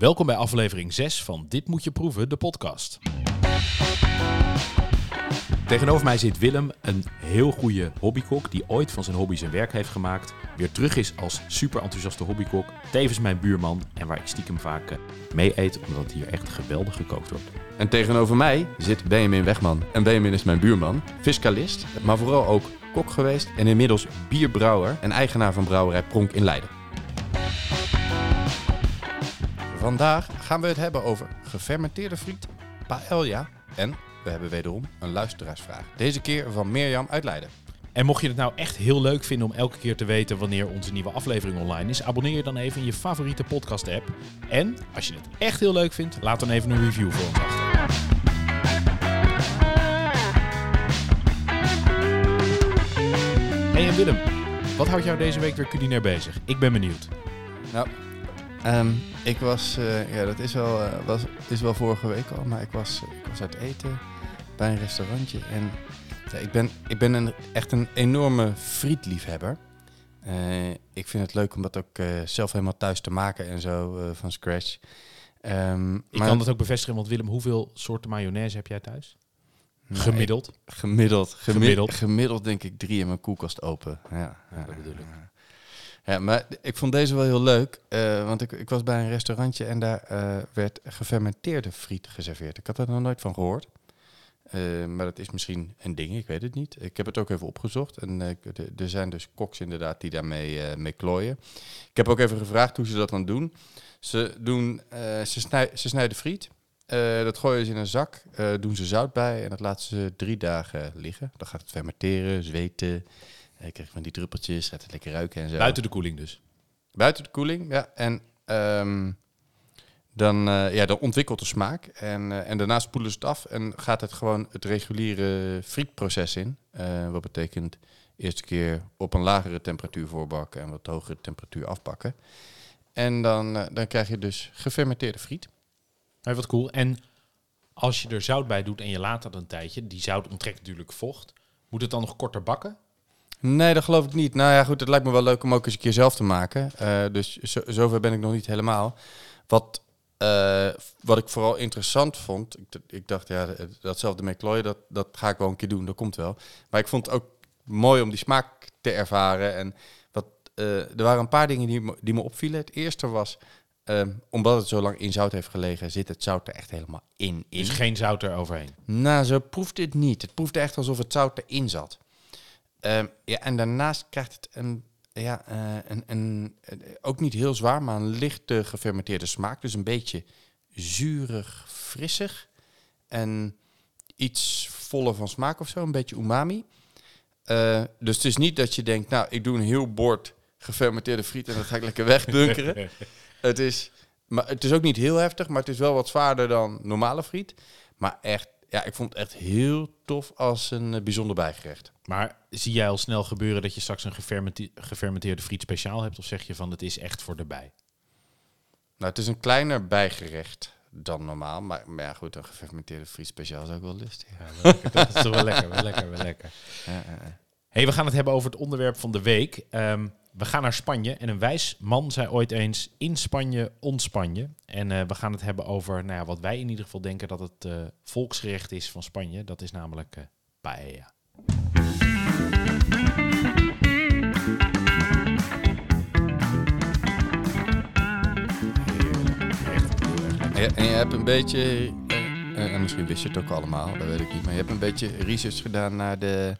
Welkom bij aflevering 6 van Dit moet je proeven, de podcast. Tegenover mij zit Willem, een heel goede hobbykok die ooit van zijn hobby zijn werk heeft gemaakt. Weer terug is als super enthousiaste hobbykok. Tevens mijn buurman en waar ik stiekem vaak eh, mee eet, omdat hier echt geweldig gekookt wordt. En tegenover mij zit Benjamin Wegman. En Benjamin is mijn buurman, fiscalist, maar vooral ook kok geweest en inmiddels bierbrouwer en eigenaar van brouwerij Pronk in Leiden. Vandaag gaan we het hebben over gefermenteerde friet, paella en we hebben wederom een luisteraarsvraag. Deze keer van Mirjam uit Leiden. En mocht je het nou echt heel leuk vinden om elke keer te weten wanneer onze nieuwe aflevering online is, abonneer je dan even in je favoriete podcast app. En als je het echt heel leuk vindt, laat dan even een review voor ons achter. Hey en Willem, wat houdt jou deze week weer culinair bezig? Ik ben benieuwd. Nou, ehm, ik was, eh, ja, dat is wel, eh, was, is wel vorige week al, maar ik was, ik was uit eten bij een restaurantje. En ja, ik ben, ik ben een, echt een enorme frietliefhebber. Eh, ik vind het leuk om dat ook zelf helemaal thuis te maken en zo, van scratch. Ehm, Ik maar- kan dat ook bevestigen, want Willem, hoeveel soorten mayonaise heb jij thuis? Nou, Gemiddeld. ik- gemiddeld, gemi- Gemiddeld. gemiddeld. denk ik drie in mijn koelkast open. Ja, ja, dat bedoel ik. Ja, maar ik vond deze wel heel leuk, eh, want ik, ik was bij een restaurantje en daar eh, werd gefermenteerde friet geserveerd. Ik had er nog nooit van gehoord. Eh, maar dat is misschien een ding, ik weet het niet. Ik heb het ook even opgezocht en er zijn dus koks inderdaad die daarmee mee klooien. Ik heb ook even gevraagd hoe ze dat dan doen. Ze, doen, ze, snij, ze snijden friet, dat gooien ze in een zak, doen ze zout bij en dat laten ze drie dagen liggen. Dan gaat het fermenteren, zweten, je krijgt van die druppeltjes, gaat het lekker ruiken en zo. Buiten de koeling dus. Buiten de koeling, ja. En ehm, dan, eh, ja, dan ontwikkelt de smaak. En, eh, en daarna spoelen ze het af en gaat het gewoon het reguliere frietproces in. Eh, wat betekent eerste keer op een lagere temperatuur voorbakken en wat hogere temperatuur afpakken. En dan, dan krijg je dus gefermenteerde friet. Hey, wat cool. En als je er zout bij doet en je laat dat een tijdje, die zout onttrekt natuurlijk vocht. Moet het dan nog korter bakken? Nee, dat geloof ik niet. Nou ja, goed, het lijkt me wel leuk om ook eens een keer zelf te maken. Eh, dus zo, zover ben ik nog niet helemaal. Wat, eh, wat ik vooral interessant vond, ik, ik dacht, ja, datzelfde met klooien, dat, dat ga ik wel een keer doen, dat komt wel. Maar ik vond het ook mooi om die smaak te ervaren. En wat, eh, er waren een paar dingen die me, die me opvielen. Het eerste was, omdat het zo lang in zout heeft gelegen, zit het zout er echt helemaal in. in. Is geen zout er overheen. Nou, zo proefde het niet. Het proefde echt alsof het zout erin zat. Ehm, ja, en daarnaast krijgt het een, ja, eh, een, een, eh, ook niet heel zwaar, maar een lichte gefermenteerde smaak. Dus een beetje zuurig, frissig. En iets voller van smaak of zo, een beetje umami. Eh, dus het is niet dat je denkt, nou, ik doe een heel bord gefermenteerde friet en dat ga ik lekker wegbunkeren. Het is, maar het is ook niet heel heftig, maar het is wel wat zwaarder dan normale friet. Maar echt, ja, ik vond het echt heel tof als een eh, bijzonder bijgerecht. Maar zie jij al snel gebeuren dat je straks een gefermente- gefermenteerde friet speciaal hebt? Of zeg je van het is echt voor erbij? Nou, het is een kleiner bijgerecht dan normaal. Maar, maar ja, goed, een gefermenteerde friet speciaal is ook wel lustig. dat is toch wel lekker, wel lekker, wel lekker. Ja, ja, ja. Hey, we gaan het hebben over het onderwerp van de week. Ehm, we gaan naar Spanje en een wijs man zei ooit eens in Spanje, ontspanje. En eh, we gaan het hebben over nou ja, wat wij in ieder geval denken dat het eh, volksgerecht is van Spanje. Dat is namelijk eh, paella. En, je, hebt een beetje, en misschien wist je het ook allemaal, dat weet ik niet. Maar je hebt een beetje research gedaan naar de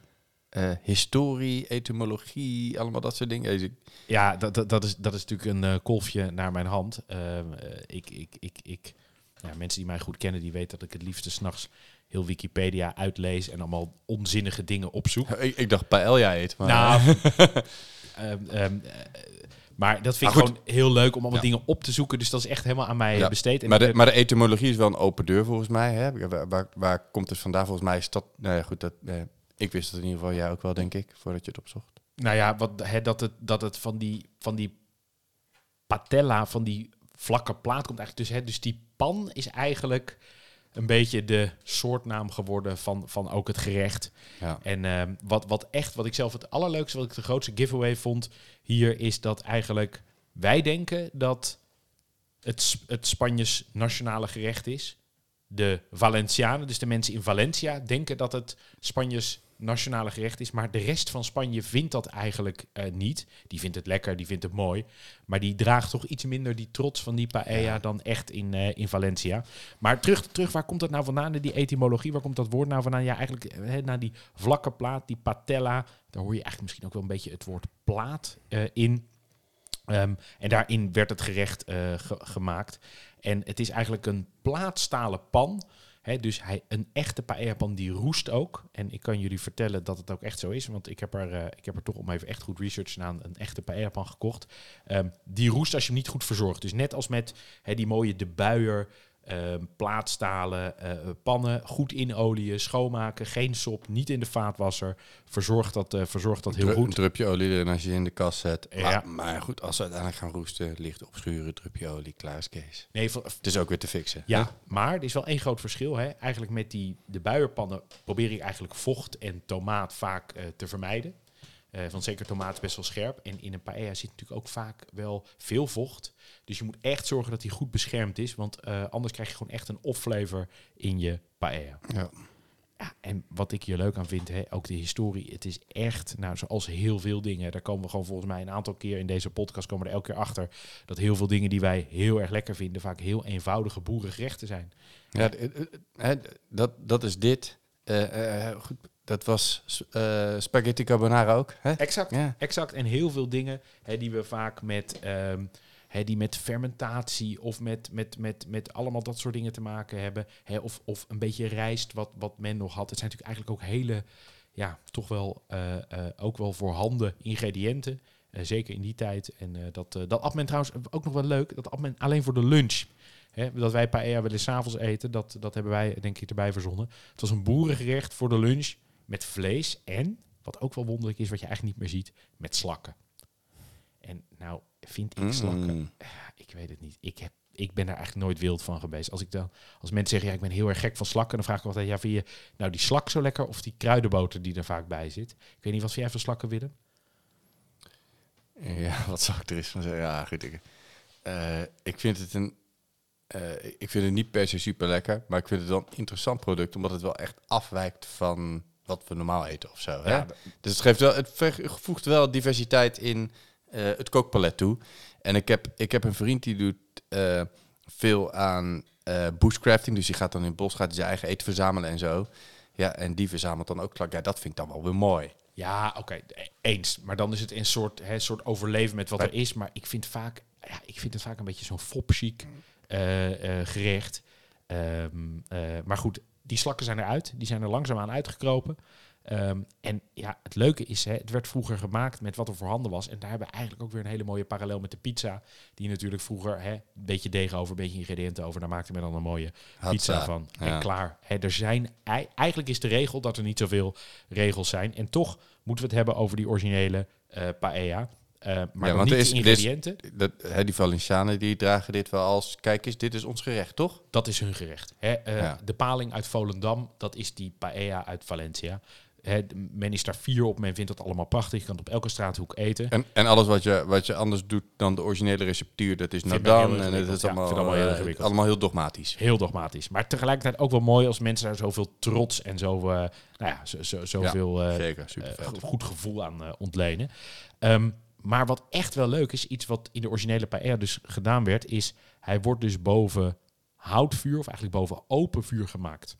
eh, historie, etymologie, allemaal dat soort dingen. Dus Ja, dat, dat, dat, is, dat is natuurlijk een eh, kolfje naar mijn hand. Eh, ik, ik, ik, ik, ja, mensen die mij goed kennen, die weten dat ik het liefste s'nachts heel Wikipedia uitlees en allemaal onzinnige dingen opzoek. ik, ik dacht paella eet, maar... Nou, ehm, ehm, eh, maar dat vind ik Maar gewoon heel leuk om allemaal Ja. dingen op te zoeken. Dus dat is echt helemaal aan mij Ja, besteed. En maar, de, maar de etymologie is wel een open deur volgens mij. Hè? Waar, waar, waar komt het vandaan? Volgens mij is dat... Nou ja, goed, dat, eh, ik wist het in ieder geval. Jij ook wel, denk ik, voordat je het opzocht. Nou ja, wat, hè, dat, het, dat het van die, van die patella, van die vlakke plaat komt eigenlijk. Dus, hè, dus die pan is eigenlijk een beetje de soortnaam geworden van, van ook het gerecht. Ja. En ehm, wat, wat echt, wat ik zelf het allerleukste, wat ik de grootste giveaway vond hier, is dat eigenlijk wij denken dat het, het Spanjes nationale gerecht is. De Valencianen, dus de mensen in Valencia, denken dat het Spanjes nationale gerecht is. Maar de rest van Spanje vindt dat eigenlijk eh, niet. Die vindt het lekker, die vindt het mooi. Maar die draagt toch iets minder die trots van die paella Ja. dan echt in, eh, in Valencia. Maar terug, terug, waar komt dat nou vandaan? Die etymologie, waar komt dat woord nou vandaan? Ja, eigenlijk eh, hè, naar die vlakke plaat, die patella. Daar hoor je eigenlijk misschien ook wel een beetje het woord plaat eh, in. Ehm, en daarin werd het gerecht eh, ge- gemaakt. En het is eigenlijk een plaatstalen pan. Dus hij, een echte paella-pan die roest ook. En ik kan jullie vertellen dat het ook echt zo is. Want ik heb er, eh, ik heb er toch om even echt goed research aan een echte paella-pan gekocht. Ehm, die roest als je hem niet goed verzorgt. Dus net als met die mooie de buier, plaatstalen eh, pannen. Goed inolieën, schoonmaken, geen sop, niet in de vaatwasser. Verzorg dat, eh, verzorg dat heel Dru- goed. Een drupje olie erin als je in de kast zet. Ja. Maar, maar goed, als ze uiteindelijk gaan roesten, licht opschuren, drupje olie, klaar is Kees. Nee, Het is ook weer te fixen. Ja, maar er is wel één groot verschil. Hè? Eigenlijk met die, de buierpannen probeer ik eigenlijk vocht en tomaat vaak eh, te vermijden. Eh, want zeker tomaat is best wel scherp. En in een paella zit natuurlijk ook vaak wel veel vocht. Dus je moet echt zorgen dat die goed beschermd is. Want eh, anders krijg je gewoon echt een off-flavor in je paella. Ja. Ja, en wat ik hier leuk aan vind, hè, ook de historie. Het is echt, nou, zoals heel veel dingen. Daar komen we gewoon volgens mij een aantal keer in deze podcast komen we er elke keer achter. Dat heel veel dingen die wij heel erg lekker vinden, vaak heel eenvoudige boerengerechten zijn. Ja, eh, eh, dat, dat is dit. Eh, eh, goed, dat was eh, spaghetti carbonara ook. Hè? Exact. Ja. Exact. En heel veel dingen hè, die we vaak met, ehm, hè, die met fermentatie of met, met, met, met allemaal dat soort dingen te maken hebben. Hè, of, of een beetje rijst wat, wat men nog had. Het zijn natuurlijk eigenlijk ook hele, ja, toch wel eh, eh, ook wel voorhanden ingrediënten. Zeker in die tijd. En dat, dat at men trouwens ook nog wel leuk. Dat at men alleen voor de lunch. Hè, dat wij paella wel eens avonds eten, dat, dat hebben wij denk ik erbij verzonnen. Het was een boerengerecht voor de lunch met vlees en, wat ook wel wonderlijk is, wat je eigenlijk niet meer ziet, met slakken. En nou vind ik slakken, Mm. ik weet het niet. Ik, heb, ik ben daar eigenlijk nooit wild van geweest. Als, ik dan, als mensen zeggen, ja, ik ben heel erg gek van slakken, dan vraag ik altijd, ja, vind je nou die slak zo lekker of die kruidenboter die er vaak bij zit? Ik weet niet, wat vind jij van slakken, Willem? Ja, wat zou ik er eens van zeggen? Ja, goed. Ik, eh, ik vind het een. eh, ik vind het niet per se super lekker, maar ik vind het wel een interessant product, omdat het wel echt afwijkt van wat we normaal eten of zo. Hè? Ja, Dus het, geeft wel, het voegt wel diversiteit in eh, het kookpalet toe. En ik heb, ik heb een vriend die doet eh, veel aan eh bushcrafting. Dus die gaat dan in het bos, gaat zijn eigen eten verzamelen en zo. Ja, en die verzamelt dan ook klak. Ja, dat vind ik dan wel weer mooi. Ja, oké, e- eens. Maar dan is het een soort, hè, soort overleven met wat Bij- er is. Maar ik vind, vaak, ja, ik vind het vaak een beetje zo'n eh, gerecht. Ehm, eh, maar goed, die slakken zijn eruit. Die zijn er langzaamaan uitgekropen. Ehm, en ja, het leuke is, hè, het werd vroeger gemaakt met wat er voorhanden was. En daar hebben we eigenlijk ook weer een hele mooie parallel met de pizza. Die natuurlijk vroeger, hè, een beetje deeg over, een beetje ingrediënten over. Daar maakte men dan een mooie pizza van. Ja. En klaar. Hè, er zijn, ei- eigenlijk is de regel dat er niet zoveel regels zijn. En toch moeten we het hebben over die originele eh paella. Eh, maar Ja, want niet er is- de is- ingrediënten. Dat, hè, die Valencianen die dragen dit wel als... Kijk eens, dit is ons gerecht, toch? Dat is hun gerecht. Hè, eh, Ja. De paling uit Volendam, dat is die paella uit Valencia. Hè, men is daar fier op, men vindt dat allemaal prachtig. Je kan het op elke straathoek eten. En, en alles wat je, wat je anders doet dan de originele receptuur, dat is nadan. En ingewikkeld. is allemaal, heel eh, allemaal heel dogmatisch. Heel dogmatisch. Maar tegelijkertijd ook wel mooi als mensen daar zoveel trots en zo, nou ja, zo, zo, zoveel Zeker, goed gevoel aan ontlenen. Ehm, maar wat echt wel leuk is, iets wat in de originele paella dus gedaan werd, is hij wordt dus boven houtvuur, of eigenlijk boven open vuur gemaakt.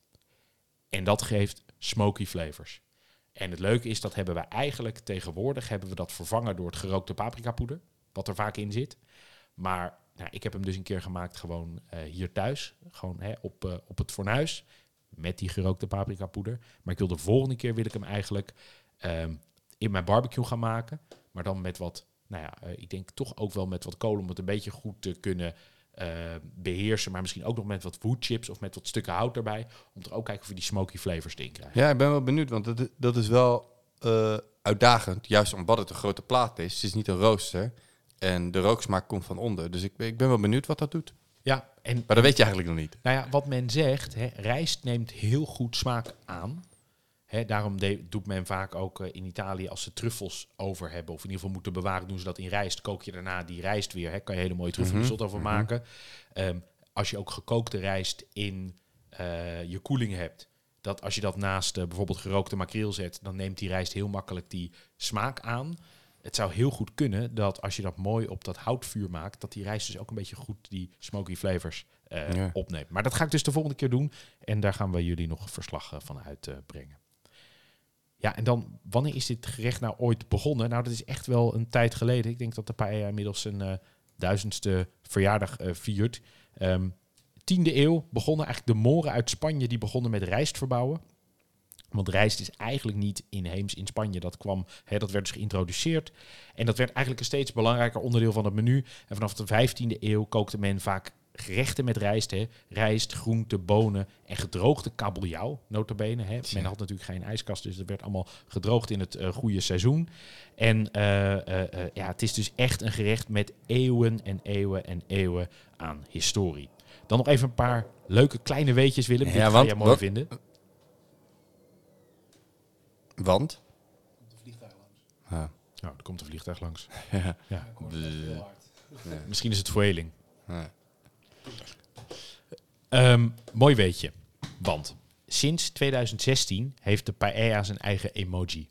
En dat geeft smoky flavors. En het leuke is, dat hebben we eigenlijk tegenwoordig hebben we dat vervangen door het gerookte paprikapoeder, wat er vaak in zit. Maar nou, ik heb hem dus een keer gemaakt gewoon eh, hier thuis, gewoon hè, op, eh, op het fornuis, met die gerookte paprikapoeder. Maar ik wil de volgende keer wil ik hem eigenlijk ehm, in mijn barbecue gaan maken, maar dan met wat, nou ja, eh, ik denk toch ook wel met wat kolen om het een beetje goed te kunnen eh, beheersen, maar misschien ook nog met wat woodchips of met wat stukken hout erbij, om er ook kijken of we die smoky flavors erin krijgen. Ja, ik ben wel benieuwd, want dat, dat is wel eh, uitdagend. Juist omdat het een grote plaat is. Het is niet een rooster. En de rooksmaak komt van onder. Dus ik, ben- ik ben wel benieuwd wat dat doet. Ja, en Maar dat weet je eigenlijk nog niet. Nou ja, wat men zegt, hè, rijst neemt heel goed smaak aan. Daarom de- doet men vaak ook eh, in Italië, als ze truffels over hebben, of in ieder geval moeten bewaren, doen ze dat in rijst. Kook je daarna die rijst weer, kan je hele mooie truffelrisotto over maken. Ehm, als je ook gekookte rijst in eh, je koeling hebt, dat als je dat naast eh, bijvoorbeeld gerookte makreel zet, dan neemt die rijst heel makkelijk die smaak aan. Het zou heel goed kunnen dat als je dat mooi op dat houtvuur maakt, dat die rijst dus ook een beetje goed die smoky flavors Ja. opneemt. Maar dat ga ik dus de volgende keer doen. En daar gaan we jullie nog verslag van uitbrengen. Ja, en dan, wanneer is dit gerecht nou ooit begonnen? Nou, dat is echt wel een tijd geleden. Ik denk dat de paella inmiddels een eh, duizendste verjaardag eh, viert. Ehm, tiende eeuw begonnen eigenlijk de Moren uit Spanje, die begonnen met rijst verbouwen. Want rijst is eigenlijk niet inheems in Spanje. Dat kwam, hè, dat werd dus geïntroduceerd. En dat werd eigenlijk een steeds belangrijker onderdeel van het menu. En vanaf de 15e eeuw kookte men vaak gerechten met rijst. Hè. Rijst, groente, bonen en gedroogde kabeljauw, notabene. Hè. Men had natuurlijk geen ijskast, dus dat werd allemaal gedroogd in het eh, goede seizoen. En eh, eh, ja, het is dus echt een gerecht met eeuwen en eeuwen en eeuwen aan historie. Dan nog even een paar leuke kleine weetjes, Willem. Die Ja, ga want- jij mooi wat- vinden. Want? Nou, er komt een vliegtuig langs. Ja. Misschien is het voorheling. Ja. Ehm, mooi weetje. Want sinds 2016 heeft de paella zijn eigen emoji.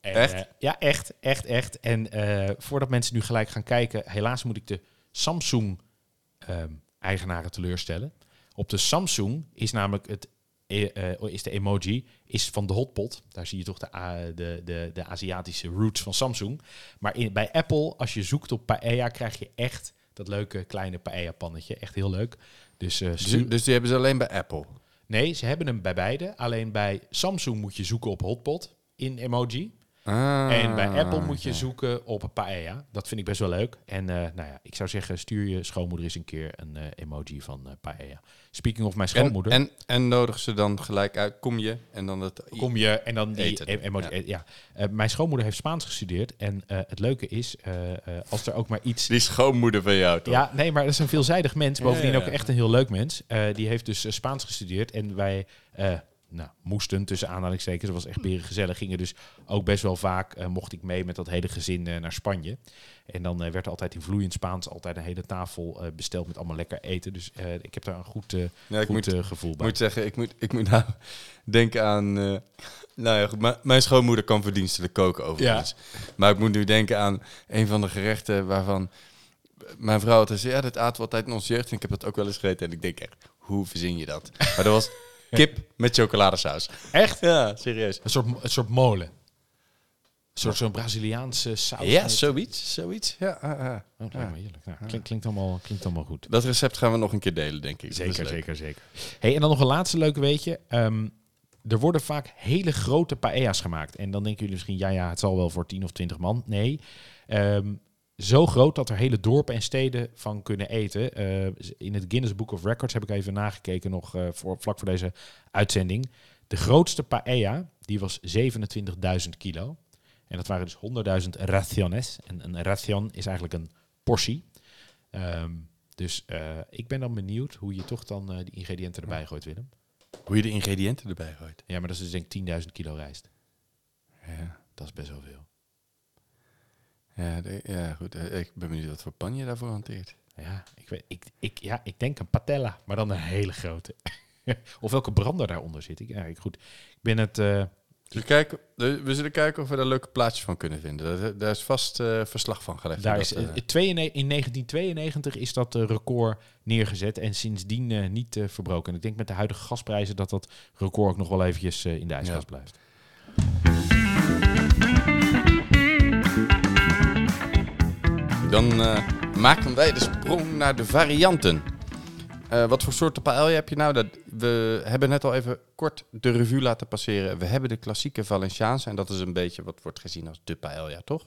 En, Echt? eh, ja, echt, echt, echt. En eh, voordat mensen nu gelijk gaan kijken, helaas moet ik de Samsung-eigenaren teleurstellen. Op de Samsung is namelijk het, eh, eh, is de emoji is van de hotpot. Daar zie je toch de, de, de, de Aziatische roots van Samsung. Maar in, bij Apple, als je zoekt op paella, krijg je echt dat leuke kleine paella-pannetje. Echt heel leuk. Dus, eh, Dus, dus die hebben ze alleen bij Apple. Nee, ze hebben hem bij beide. Alleen bij Samsung moet je zoeken op hotpot in emoji. Ah, en bij Apple moet je ja. zoeken op paella. Dat vind ik best wel leuk. En eh, nou ja, ik zou zeggen, stuur je schoonmoeder eens een keer een eh, emoji van eh paella. Speaking of mijn schoonmoeder. en, en nodig ze dan gelijk uit, kom je en dan het... kom je en dan die Eten. e- emoji. Ja. eh, Ja. Eh, mijn schoonmoeder heeft Spaans gestudeerd. En eh, het leuke is, eh, eh, als er ook maar iets Die schoonmoeder van jou, toch? Ja, nee, maar dat is een veelzijdig mens. Bovendien Ja, ja. ook echt een heel leuk mens. Eh, die heeft dus Spaans gestudeerd. En wij eh, nou, moesten, tussen aanhalingstekens, het was echt beren gezellig. Gingen dus ook best wel vaak, eh, mocht ik mee met dat hele gezin eh, naar Spanje. En dan eh, werd er altijd in vloeiend Spaans altijd een hele tafel besteld met allemaal lekker eten. Dus ik heb daar een goed, Ja, ik goed moet, gevoel bij. moet zeggen, ik moet, ik moet nou denken aan... nou ja, goed, mijn- schoonmoeder kan verdienstelijk koken overigens. Maar ik moet nu denken aan een van de gerechten waarvan... Mijn vrouw altijd zei, ja, dat aten we altijd in onze jeugd. En ik heb dat ook wel eens gegeten. En ik denk echt, hoe verzin je dat? Maar dat was kip met chocoladesaus. Echt? Ja, serieus. Een soort, een soort molen. Een soort zo'n Braziliaanse saus. Ja, zoiets. Zoiets. Ja, ah, ah. Oh, me heerlijk. Nou, klinkt, klinkt, allemaal, klinkt allemaal goed. Dat recept gaan we nog een keer delen, denk ik. Zeker, zeker, zeker. Hey, en dan nog een laatste leuke weetje. Ehm, er worden vaak hele grote paella's gemaakt. En dan denken jullie misschien, ja, ja, het zal wel voor 10 of 20 man. Nee. Ehm, zo groot dat er hele dorpen en steden van kunnen eten. Eh, in het Guinness Book of Records heb ik even nagekeken nog eh, voor, vlak voor deze uitzending. De grootste paella, die was 27.000 kilo. En dat waren dus 100.000 raciones. En een ration is eigenlijk een portie. Ehm, dus eh, ik ben dan benieuwd hoe je toch dan die ingrediënten erbij gooit, Willem. Hoe je de ingrediënten erbij gooit. Ja, maar dat is dus denk ik 10.000 kilo rijst. Ja, Dat is best wel veel. Ja, de- ja goed. Eh, Ik ben benieuwd wat voor pan je daarvoor hanteert. Ja, ik, weet, ik, ik, ja, ik denk een patella, maar dan een hele grote. of welke brander daaronder zit. Ik, ja, ik, goed. ik ben het... eh, Dus kijken, we zullen kijken of we daar leuke plaatjes van kunnen vinden. Daar, is vast eh, verslag van gelegd. daar Dat, is, in 92 in 1992 is dat record neergezet en sindsdien niet verbroken. En ik denk met de huidige gasprijzen dat dat record ook nog wel eventjes in de ijskast Ja. blijft. Dan eh, maken wij de sprong naar de varianten. Eh, wat voor soorten paella heb je nou? Dat, we hebben net al even kort de revue laten passeren. We hebben de klassieke Valenciaanse en dat is een beetje wat wordt gezien als de paella, toch?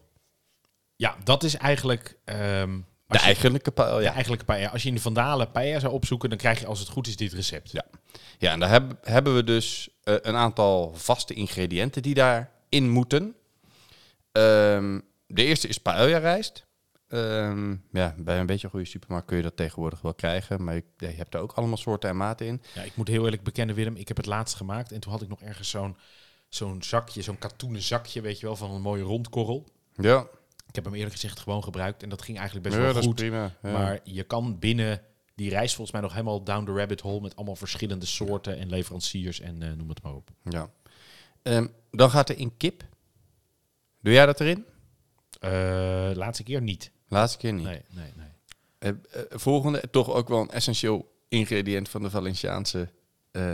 Ja, dat is eigenlijk... ehm, De je- eigenlijke paella. Ja, eigenlijk paella. Als je in de Vandalen paella zou opzoeken, dan krijg je als het goed is dit recept. Ja. Ja, en daar heb- hebben we dus eh, een aantal vaste ingrediënten die daarin moeten. Ehm, de eerste is paella rijst. Ehm, ja, bij een beetje een goede supermarkt kun je dat tegenwoordig wel krijgen. Maar je, hebt er ook allemaal soorten en maten in. Ja, ik moet heel eerlijk bekennen, Willem, ik heb het laatst gemaakt en toen had ik nog ergens zo'n zo'n zakje, zo'n katoenen zakje, weet je wel, van een mooie rondkorrel. Ja, Ik heb hem eerlijk gezegd gewoon gebruikt en dat ging eigenlijk best ja wel dat goed. is prima. Ja. Maar je kan binnen die reis volgens mij nog helemaal down the rabbit hole met allemaal verschillende soorten en leveranciers en eh, noem het maar op. ja. Ehm, dan gaat er in kip. Doe jij dat erin? Eh, laatste keer niet. Laatste keer niet. Nee, nee, nee. Eh, eh, volgende, toch ook wel een essentieel ingrediënt van de Valenciaanse eh,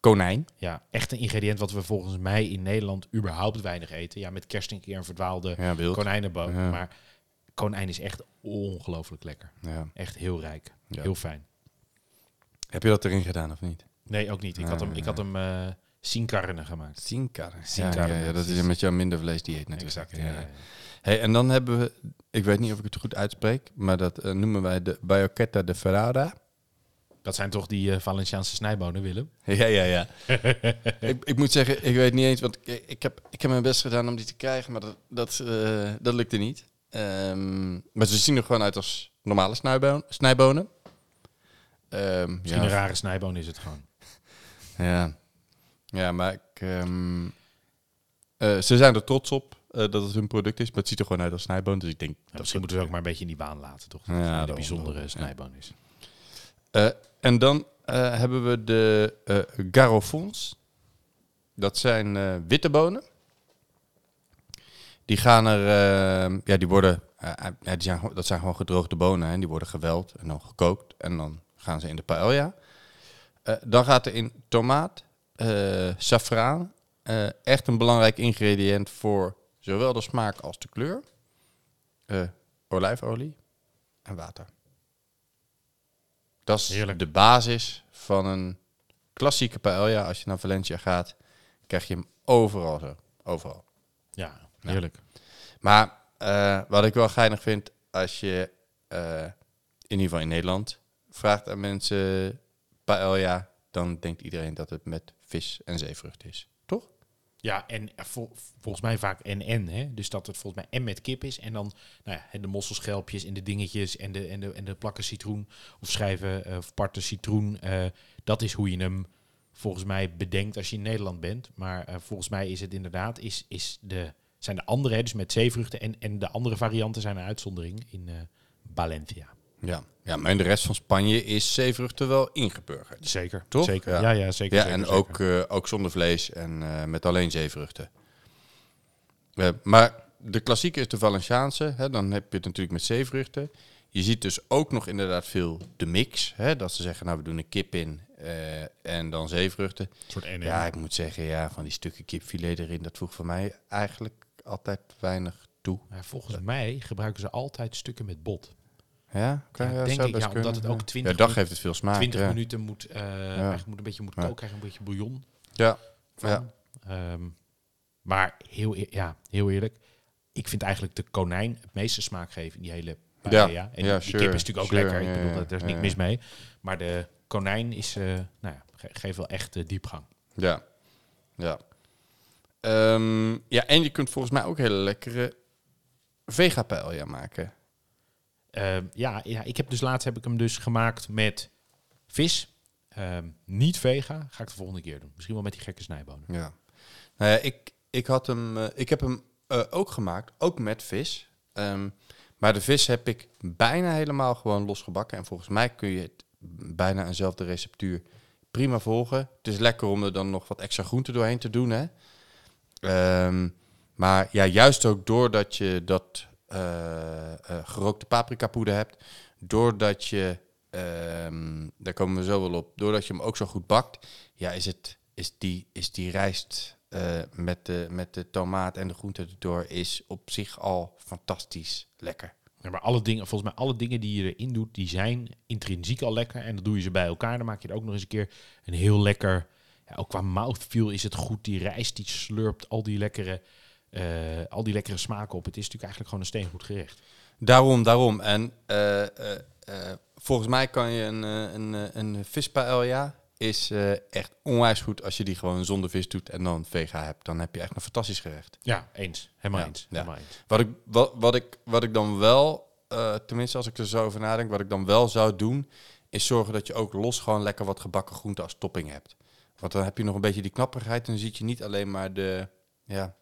konijn. Ja, echt een ingrediënt wat we volgens mij in Nederland überhaupt weinig eten. Ja, met kerst een keer een verdwaalde Ja, konijnenboom. Ja. Maar konijn is echt ongelooflijk lekker. Ja. Echt heel rijk. Ja. Heel fijn. Heb je dat erin gedaan of niet? Nee, ook niet. Ik had Ah, hem, ik had hem sinkarrenen gemaakt. Sinkarren. Ja, ja, ja, dat is met jouw minder vleesdieet natuurlijk. Exact. Ja. Hey, en dan hebben we, ik weet niet of ik het goed uitspreek, maar dat eh, noemen wij de Baiocchetta de Ferrara. Dat zijn toch die eh, Valenciaanse snijbonen, Willem? Ja, ja, ja. ik, ik moet zeggen, ik weet niet eens, want ik, ik, heb, ik heb mijn best gedaan om die te krijgen, maar dat, dat, eh, dat lukte niet. Ehm, maar ze zien er gewoon uit als normale snijbonen. snijbonen. Ehm, Misschien ja, een rare snijboon is het gewoon. Ja, ja maar ik, ehm, eh, ze zijn er trots op eh, dat het hun product is, maar het ziet er gewoon uit als snijboon. Dus ik denk Ja, dat misschien moeten we ook maar een beetje in die waan laten, toch? Dat Ja, het een bijzondere ja. snijboon is. Eh, en dan eh, hebben we de garofons. Dat zijn witte bonen. Die gaan er, ja, die worden, ja, die zijn, dat zijn gewoon gedroogde bonen en die worden geweld en dan gekookt en dan gaan ze in de paella. Dan gaat er in tomaat, safraan, eh, echt een belangrijk ingrediënt voor zowel de smaak als de kleur. Eh, olijfolie en water. Dat is Heerlijk. de basis van een klassieke paella. Als je naar Valencia gaat, krijg je hem overal zo. Overal. Ja, heerlijk. Maar eh, wat ik wel geinig vind, als je eh, in ieder geval in Nederland vraagt aan mensen paella, dan denkt iedereen dat het met vis en zeevrucht is. Ja, en vol- volgens mij vaak en-en. hè? Dus dat het volgens mij en met kip is. En dan nou ja, de mosselschelpjes en de dingetjes en de, en de, en de plakken citroen. Of schijven eh, of parten citroen. eh, dat is hoe je hem volgens mij bedenkt als je in Nederland bent. Maar eh, volgens mij is het inderdaad, is, is de, zijn de andere, dus met zeevruchten. En, en de andere varianten zijn een uitzondering in Valencia. Ja. ja, maar in de rest van Spanje is zeevruchten wel ingeburgerd. Zeker, Toch? Zeker. Ja. Ja, ja, zeker. Ja, zeker, en zeker. ook, eh, ook zonder vlees en eh, met alleen zeevruchten. Eh, maar de klassieke is de Valenciaanse. Hè, dan heb je het natuurlijk met zeevruchten. Je ziet dus ook nog inderdaad veel de mix. Hè, dat ze zeggen, nou we doen een kip in en dan zeevruchten. Een soort en Ja, ik moet zeggen, ja, van die stukken kipfilet erin, dat voegt voor mij eigenlijk altijd weinig toe. Ja, volgens mij gebruiken ze altijd stukken met bot. Ja, kan, Ja, ja, denk ik, ja, omdat kunnen, het ook ja. 20 Ja, minuten- geeft het veel smaak. 20 ja. minuten moet, eigenlijk moet een beetje moet koken, krijg je een beetje bouillon Ja, van. Ja. Ehm, maar heel, eer- ja, heel eerlijk, ik vind eigenlijk de konijn het meeste smaak geven in die hele paella. Ja, En die sure, kip is natuurlijk ook sure, lekker, ik bedoel, daar is niks mis mee. Maar de konijn is, eh, nou ja, ge- geeft wel echt eh, diepgang. Ja. Ja. Ehm, ja, en je kunt volgens mij ook hele lekkere vega maken. Ehm, ja, ja, ik heb dus laatst heb ik hem dus gemaakt met vis. Ehm, niet vega, ga ik de volgende keer doen. Misschien wel met die gekke snijbonen. Ja. Nou ik, ik, had hem, eh, ik heb hem eh, ook gemaakt, ook met vis. Ehm, maar de vis heb ik bijna helemaal gewoon losgebakken. En volgens mij kun je het bijna eenzelfde receptuur prima volgen. Het is lekker om er dan nog wat extra groente doorheen te doen. Hè? Maar ja, juist ook doordat je dat gerookte paprikapoeder hebt, doordat je, ehm, daar komen we zo wel op, doordat je hem ook zo goed bakt, ja, is, het, is, die, is die rijst eh, met, de, met de tomaat en de groente erdoor is op zich al fantastisch lekker. Maar alle dingen, volgens mij alle dingen die je erin doet, die zijn intrinsiek al lekker. En dan doe je ze bij elkaar. Dan maak je er ook nog eens een keer een heel lekker... Ja, ook qua mouthfeel is het goed. Die rijst die slurpt al die lekkere, eh, al die lekkere smaken op. Het is natuurlijk eigenlijk gewoon een steengoed gerecht. Daarom, daarom. En eh, eh, volgens mij kan je een, een, een vispaella is echt onwijs goed als je die gewoon zonder vis doet en dan vega hebt. Dan heb je echt een fantastisch gerecht. Ja, eens. Helemaal Ja, eens. ja. Helemaal eens. Wat ik, wat, wat ik, wat ik dan wel, tenminste als ik er zo over nadenk, wat ik dan wel zou doen, is zorgen dat je ook los gewoon lekker wat gebakken groente als topping hebt. Want dan heb je nog een beetje die knapperigheid en dan zie je niet alleen maar de, ja,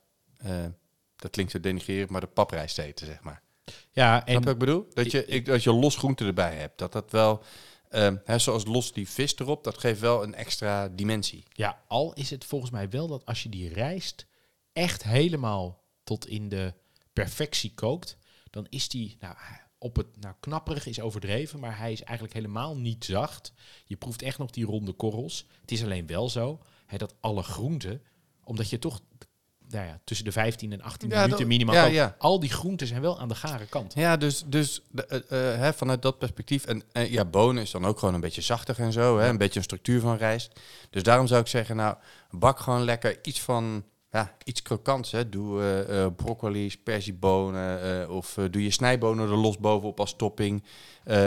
dat klinkt zo denigrerend, maar de paprijst eten, zeg maar. Ja, en wat ik bedoel? Dat je, ik, dat je los groente erbij hebt. Dat dat wel, ehm, hè, zoals los die vis erop, dat geeft wel een extra dimensie. ja, al is het volgens mij wel dat als je die rijst echt helemaal tot in de perfectie kookt, dan is die, nou, op het, nou, knapperig is overdreven, maar hij is eigenlijk helemaal niet zacht. Je proeft echt nog die ronde korrels. Het is alleen wel zo hè, dat alle groenten, omdat je toch nou ja, tussen de 15 en 18 Ja, minuten minimaal ja, kookt, ja. al die groenten zijn wel aan de gare kant. Ja, dus, dus de, eh, eh, hè, vanuit dat perspectief. En ja, bonen is dan ook gewoon een beetje zachtig en zo. Hè, een beetje een structuur van rijst. Dus daarom zou ik zeggen, nou, bak gewoon lekker iets van, ja, iets krokants. Hè. Doe eh, eh, broccoli, sperziebonen of doe je snijbonen er los bovenop als topping.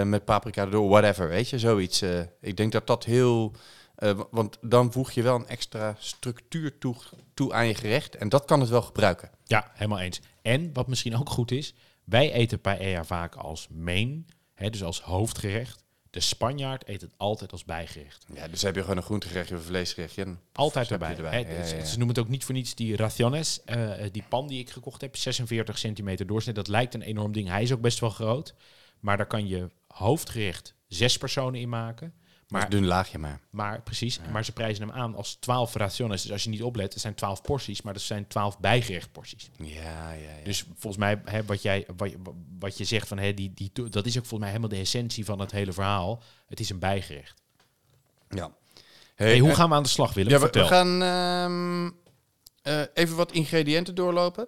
met paprika erdoor, whatever, weet je, zoiets. ik denk dat dat heel... wa- want dan voeg je wel een extra structuur toe, toe aan je gerecht. En dat kan het wel gebruiken. Ja, helemaal eens. En wat misschien ook goed is, wij eten paella vaak als main, hè, dus als hoofdgerecht. De Spanjaard eet het altijd als bijgerecht. Ja, dus heb je gewoon een groentegerechtje of een vleesgerechtje. Altijd erbij. erbij. Ja, ze- ja, ja. Ze noemen het ook niet voor niets die raciones. eh, eh, die pan die ik gekocht heb, 46 centimeter doorsnee. Dat lijkt een enorm ding. Hij is ook best wel groot. Maar daar kan je hoofdgerecht zes personen in maken. Maar een dun laagje maar. maar precies, maar ze prijzen hem aan als 12 raciones. Dus als je niet oplet, het zijn 12 porties, maar dat zijn 12 bijgerechtporties. Ja, ja, ja. Dus volgens mij, hè, wat, jij, wat, je- wat je zegt, van, hè, die, die, dat is ook volgens mij helemaal de essentie van het hele verhaal. Het is een bijgerecht. ja. Hey, hoe eh, gaan we aan de slag, Willem? ja, we, gaan ehm, eh, even wat ingrediënten doorlopen.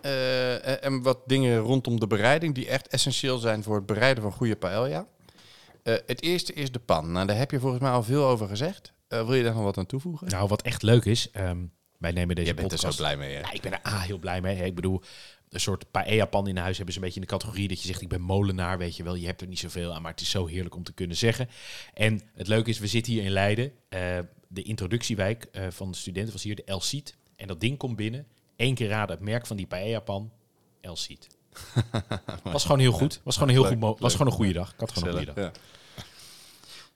Eh, en- en wat dingen rondom de bereiding die echt essentieel zijn voor het bereiden van goede paella. Eh, het eerste is de pan. Nou, daar heb je volgens mij al veel over gezegd. Eh, wil je daar nog wat aan toevoegen? Nou, wat echt leuk is, ehm, wij nemen deze je bent er zo blij mee, hè? Ja, ik ben er A, heel blij mee. Hè. Ik bedoel, een soort paella-pan in huis hebben ze een beetje in de categorie dat je zegt, ik ben molenaar, weet je wel. Je hebt er niet zoveel aan, maar het is zo heerlijk om te kunnen zeggen. En het leuke is, we zitten hier in Leiden. Eh, de introductiewijk van de studenten was hier de El Cid. En dat ding komt binnen. Eén keer raden het merk van die paella-pan. El Cid. was gewoon heel goed. Was gewoon een heel Leuk, goed. Was gewoon een goede dag. Ik had gewoon een goede dag. Ja.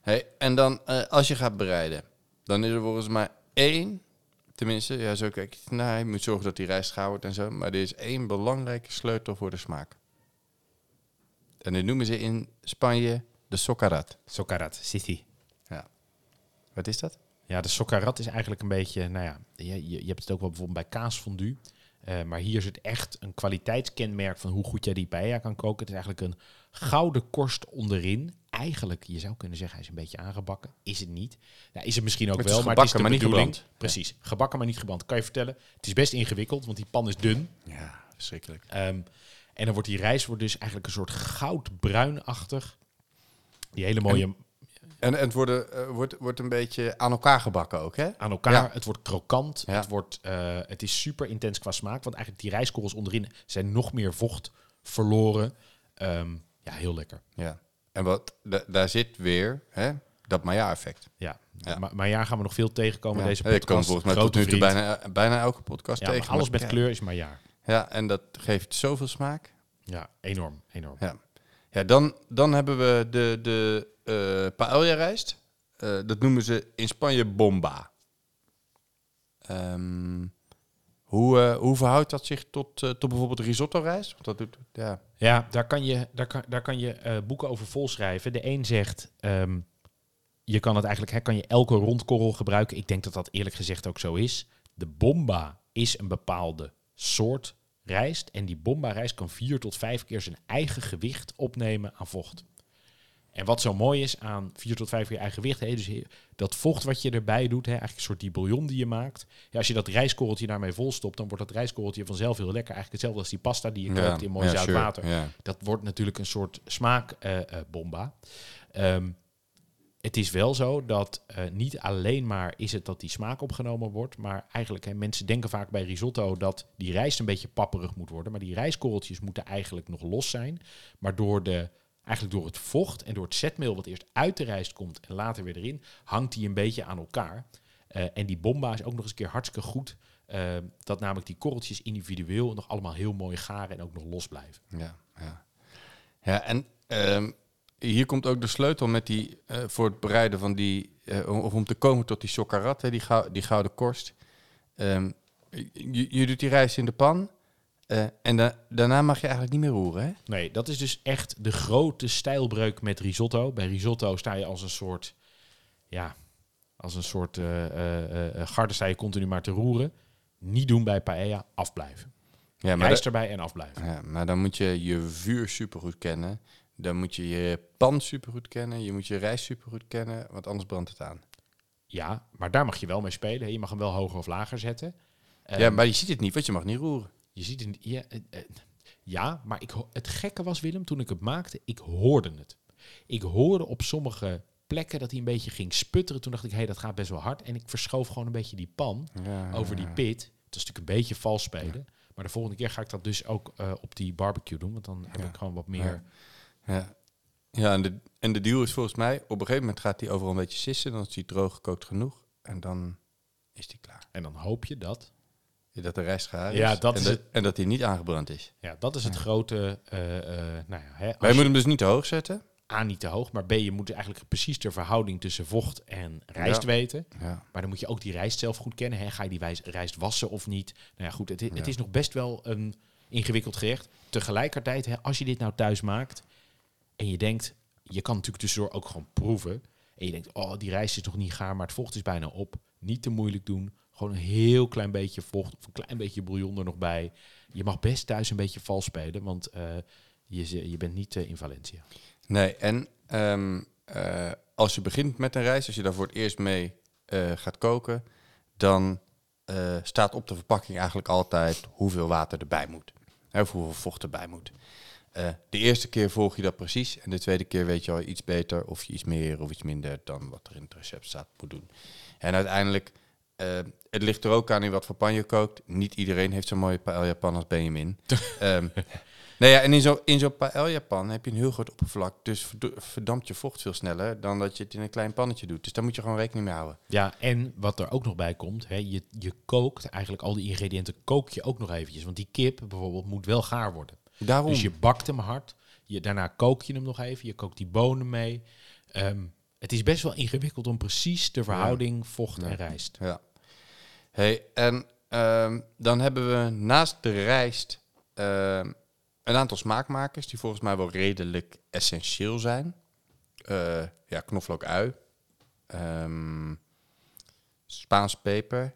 Hey, en dan, eh, als je gaat bereiden, dan is er volgens mij één, tenminste, ja, zo kijk je naar. Je moet zorgen dat die rijst gaar wordt en zo. Maar er is één belangrijke sleutel voor de smaak. En dit noemen ze in Spanje de socarat. Socarat, City. Ja. Wat is dat? Ja, de socarat is eigenlijk een beetje, nou ja, je, je hebt het ook wel bijvoorbeeld bij kaasfondue. Eh, maar hier is het echt een kwaliteitskenmerk van hoe goed jij die paella kan koken. Het is eigenlijk een gouden korst onderin. Eigenlijk, je zou kunnen zeggen, hij is een beetje aangebakken. Is het niet. Ja, is het misschien ook Het wel, maar het is gebakken, maar niet gebrand. Precies, gebakken maar niet gebrand. Kan je vertellen, het is best ingewikkeld, want die pan is dun. Ja, verschrikkelijk. Ehm, en dan wordt die rijst wordt dus eigenlijk een soort goudbruinachtig. Die hele mooie En, en het worden, eh, wordt, wordt een beetje aan elkaar gebakken ook, hè? aan elkaar. Ja. Het wordt krokant. Ja. Het, wordt, eh, het is super intens qua smaak. Want eigenlijk die rijstkorrels onderin zijn nog meer vocht verloren. Ehm, ja, heel lekker. Ja. En wat, da- daar zit weer hè, dat Maya-effect. Ja. Ja. Maar, maar ja, gaan we nog veel tegenkomen in deze podcast. kan volgens mij tot nu toe bijna, bijna elke podcast Ja, maar tegen. alles met kleur is maar ja. Ja, en dat geeft zoveel smaak. Ja, enorm, enorm. Ja, ja dan, dan hebben we de, de eh paella-rijst. Eh, dat noemen ze in Spanje bomba. Ehm, hoe, eh, hoe verhoudt dat zich tot, tot bijvoorbeeld risotto-rijst? Want dat doet, ja. Ja, daar kan je, daar kan, daar kan je boeken over volschrijven. De een zegt, ehm, je kan het eigenlijk, hè, kan je elke rondkorrel gebruiken. Ik denk dat dat eerlijk gezegd ook zo is. De bomba is een bepaalde soort rijst. En die bomba rijst kan vier tot vijf keer zijn eigen gewicht opnemen aan vocht. En wat zo mooi is aan vier tot vijf keer eigen gewicht, hè, dus dat vocht wat je erbij doet, hè, eigenlijk een soort die bouillon die je maakt. Ja, als je dat rijstkorreltje daarmee volstopt, dan wordt dat rijstkorreltje vanzelf heel lekker. Eigenlijk hetzelfde als die pasta die je koopt in mooi ja, zout sure, water. Ja. Dat wordt natuurlijk een soort smaakbomba. Ehm, het is wel zo dat eh, niet alleen maar is het dat die smaak opgenomen wordt, maar eigenlijk, hè, mensen denken vaak bij risotto dat die rijst een beetje papperig moet worden, maar die rijstkorreltjes moeten eigenlijk nog los zijn. Maar door de, eigenlijk door het vocht en door het zetmeel wat eerst uit de rijst komt en later weer erin, hangt die een beetje aan elkaar. Eh, en die bomba is ook nog eens een keer hartstikke goed. eh, dat namelijk die korreltjes individueel nog allemaal heel mooi garen en ook nog los blijven. Ja, ja. ja en ehm, hier komt ook de sleutel met die, eh, voor het bereiden van die, of om te komen tot die sokkarat, die, die gouden korst. Ehm, je, je doet die rijst in de pan eh, en da- daarna mag je eigenlijk niet meer roeren, hè? Nee, dat is dus echt de grote stijlbreuk met risotto. Bij risotto sta je als een soort, ja, als een soort eh, garde sta je continu maar te roeren. Niet doen bij paella, afblijven. Ja, maar, Rijst erbij en afblijven. ja, maar dan moet je je vuur supergoed kennen. Dan moet je je pan supergoed kennen. Je moet je rijst supergoed kennen, want anders brandt het aan. Ja, maar daar mag je wel mee spelen. hè. Je mag hem wel hoger of lager zetten. Ehm, ja, maar je ziet het niet, want je mag niet roeren. Je ziet het. Ja, eh, eh, ja maar ik, het gekke was, Willem, toen ik het maakte, ik hoorde het. Ik hoorde op sommige plekken dat hij een beetje ging sputteren. Toen dacht ik, hé, hey, dat gaat best wel hard. En ik verschoof gewoon een beetje die pan Ja, over die pit. Het is natuurlijk een beetje vals spelen. Maar de volgende keer ga ik dat dus ook eh, op die barbecue doen. Want dan heb ik gewoon wat meer... Ja, ja en, de, en de deal is volgens mij, op een gegeven moment gaat hij overal een beetje sissen. Dan is hij droog gekookt genoeg. En dan is hij klaar. En dan hoop je dat... Dat de rijst gaar is. Ja, dat en, is dat, het. en dat hij niet aangebrand is. Ja, dat is het grote... eh, eh, nou ja, hè, Maar als je je- moet hem dus niet te hoog zetten. A, niet te hoog. Maar B, je moet eigenlijk precies de verhouding tussen vocht en rijst Ja. weten. Ja. Maar dan moet je ook die rijst zelf goed kennen. Hè? Ga je die rijst wassen of niet? Nou ja, goed, het, het is nog best wel een ingewikkeld gerecht. Tegelijkertijd, hè, als je dit nou thuis maakt en je denkt, je kan natuurlijk tussendoor ook gewoon proeven. En je denkt, oh, die rijst is nog niet gaar, maar het vocht is bijna op. Niet te moeilijk doen. Gewoon een heel klein beetje vocht of een klein beetje bouillon er nog bij. Je mag best thuis een beetje vals spelen, want eh, je, je bent niet eh, in Valencia. Nee, en ehm, eh, als je begint met een rijst, als je daar voor het eerst mee gaat koken, dan staat op de verpakking eigenlijk altijd hoeveel water erbij moet. Of hoeveel vocht erbij moet. De eerste keer volg je dat precies. En de tweede keer weet je al iets beter of je iets meer of iets minder dan wat er in het recept staat moet doen. En uiteindelijk, het ligt er ook aan in wat voor pan je kookt. Niet iedereen heeft zo'n mooie paella pan als Benjamin. Ehm nou ja, en in zo'n in zo'n paella pan heb je een heel groot oppervlak. Dus verdampt je vocht veel sneller dan dat je het in een klein pannetje doet. Dus daar moet je gewoon rekening mee houden. Ja, en wat er ook nog bij komt, hè, je, je kookt eigenlijk al die ingrediënten, kook je ook nog eventjes. Want die kip bijvoorbeeld moet wel gaar worden. Daarom. Dus je bakt hem hard, je, daarna kook je hem nog even, je kookt die bonen mee. Ehm, het is best wel ingewikkeld om precies de verhouding vocht en rijst. Ja. Hey, en ehm, dan hebben we naast de rijst ehm, een aantal smaakmakers die volgens mij wel redelijk essentieel zijn. Eh, ja, knoflook ui. Ehm Spaans peper.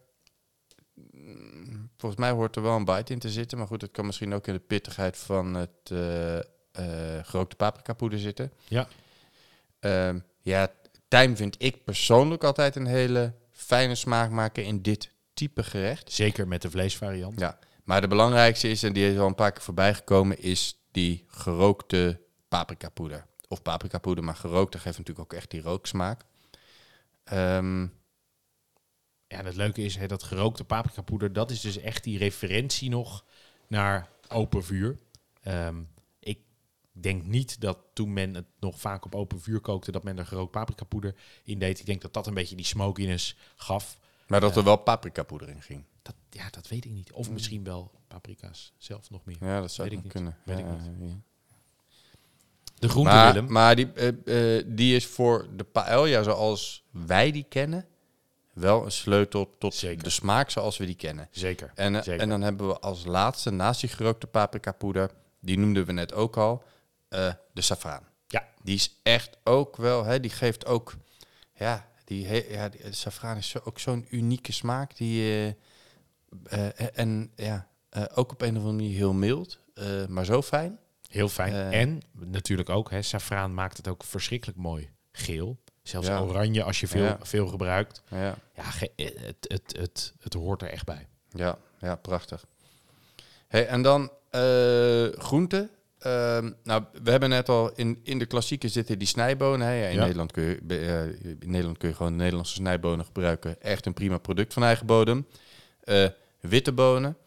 Mm, Volgens mij hoort er wel een bite in te zitten. Maar goed, het kan misschien ook in de pittigheid van het eh eh, gerookte paprikapoeder zitten. Ja. Ja, tijm vind ik persoonlijk altijd een hele fijne smaakmaker in dit type gerecht. Zeker met de vleesvariant. Ja, maar de belangrijkste is, en die is al een paar keer voorbij gekomen, is die gerookte paprikapoeder. Of paprikapoeder, maar gerookt, dat geeft natuurlijk ook echt die rooksmaak. Ehm, Ja, en het leuke is, hè, dat gerookte paprikapoeder, dat is dus echt die referentie nog naar open vuur. Ehm, ik denk niet dat toen men het nog vaak op open vuur kookte, dat men er gerookt paprikapoeder in deed. Ik denk dat dat een beetje die smokiness gaf. Maar dat er wel paprikapoeder in ging. Dat, ja, dat weet ik niet. Of misschien wel paprika's zelf nog meer. Ja, dat zou Weet ik niet. kunnen. Weet ik ja. De groente, Maar, Willem. maar die, eh, eh, die is voor de paella zoals wij die kennen, wel een sleutel tot Zeker. de smaak zoals we die kennen. Zeker. En, eh, Zeker. en dan hebben we als laatste, naast die gerookte paprikapoeder, die noemden we net ook al, de safraan. Ja. Die is echt ook wel, hè, die geeft ook, ja, die, he- ja, die, de safraan is zo, ook zo'n unieke smaak. Die, eh, eh, en ja, eh, ook op een of andere manier heel mild, eh, maar zo fijn. Heel fijn. Eh. en natuurlijk ook, hè, safraan maakt het ook verschrikkelijk mooi geel. Zelfs Ja. oranje als je veel, Ja. veel gebruikt. Ja, Ja, eh, het, het, het, het hoort er echt bij. ja, ja prachtig. Hey, en dan eh groenten. Ehm, nou, we hebben net al in, in de klassieke zitten die snijbonen. Hè. Ja, in, Ja. Nederland kun je, eh, in Nederland kun je gewoon Nederlandse snijbonen gebruiken. Echt een prima product van eigen bodem. Eh, witte bonen.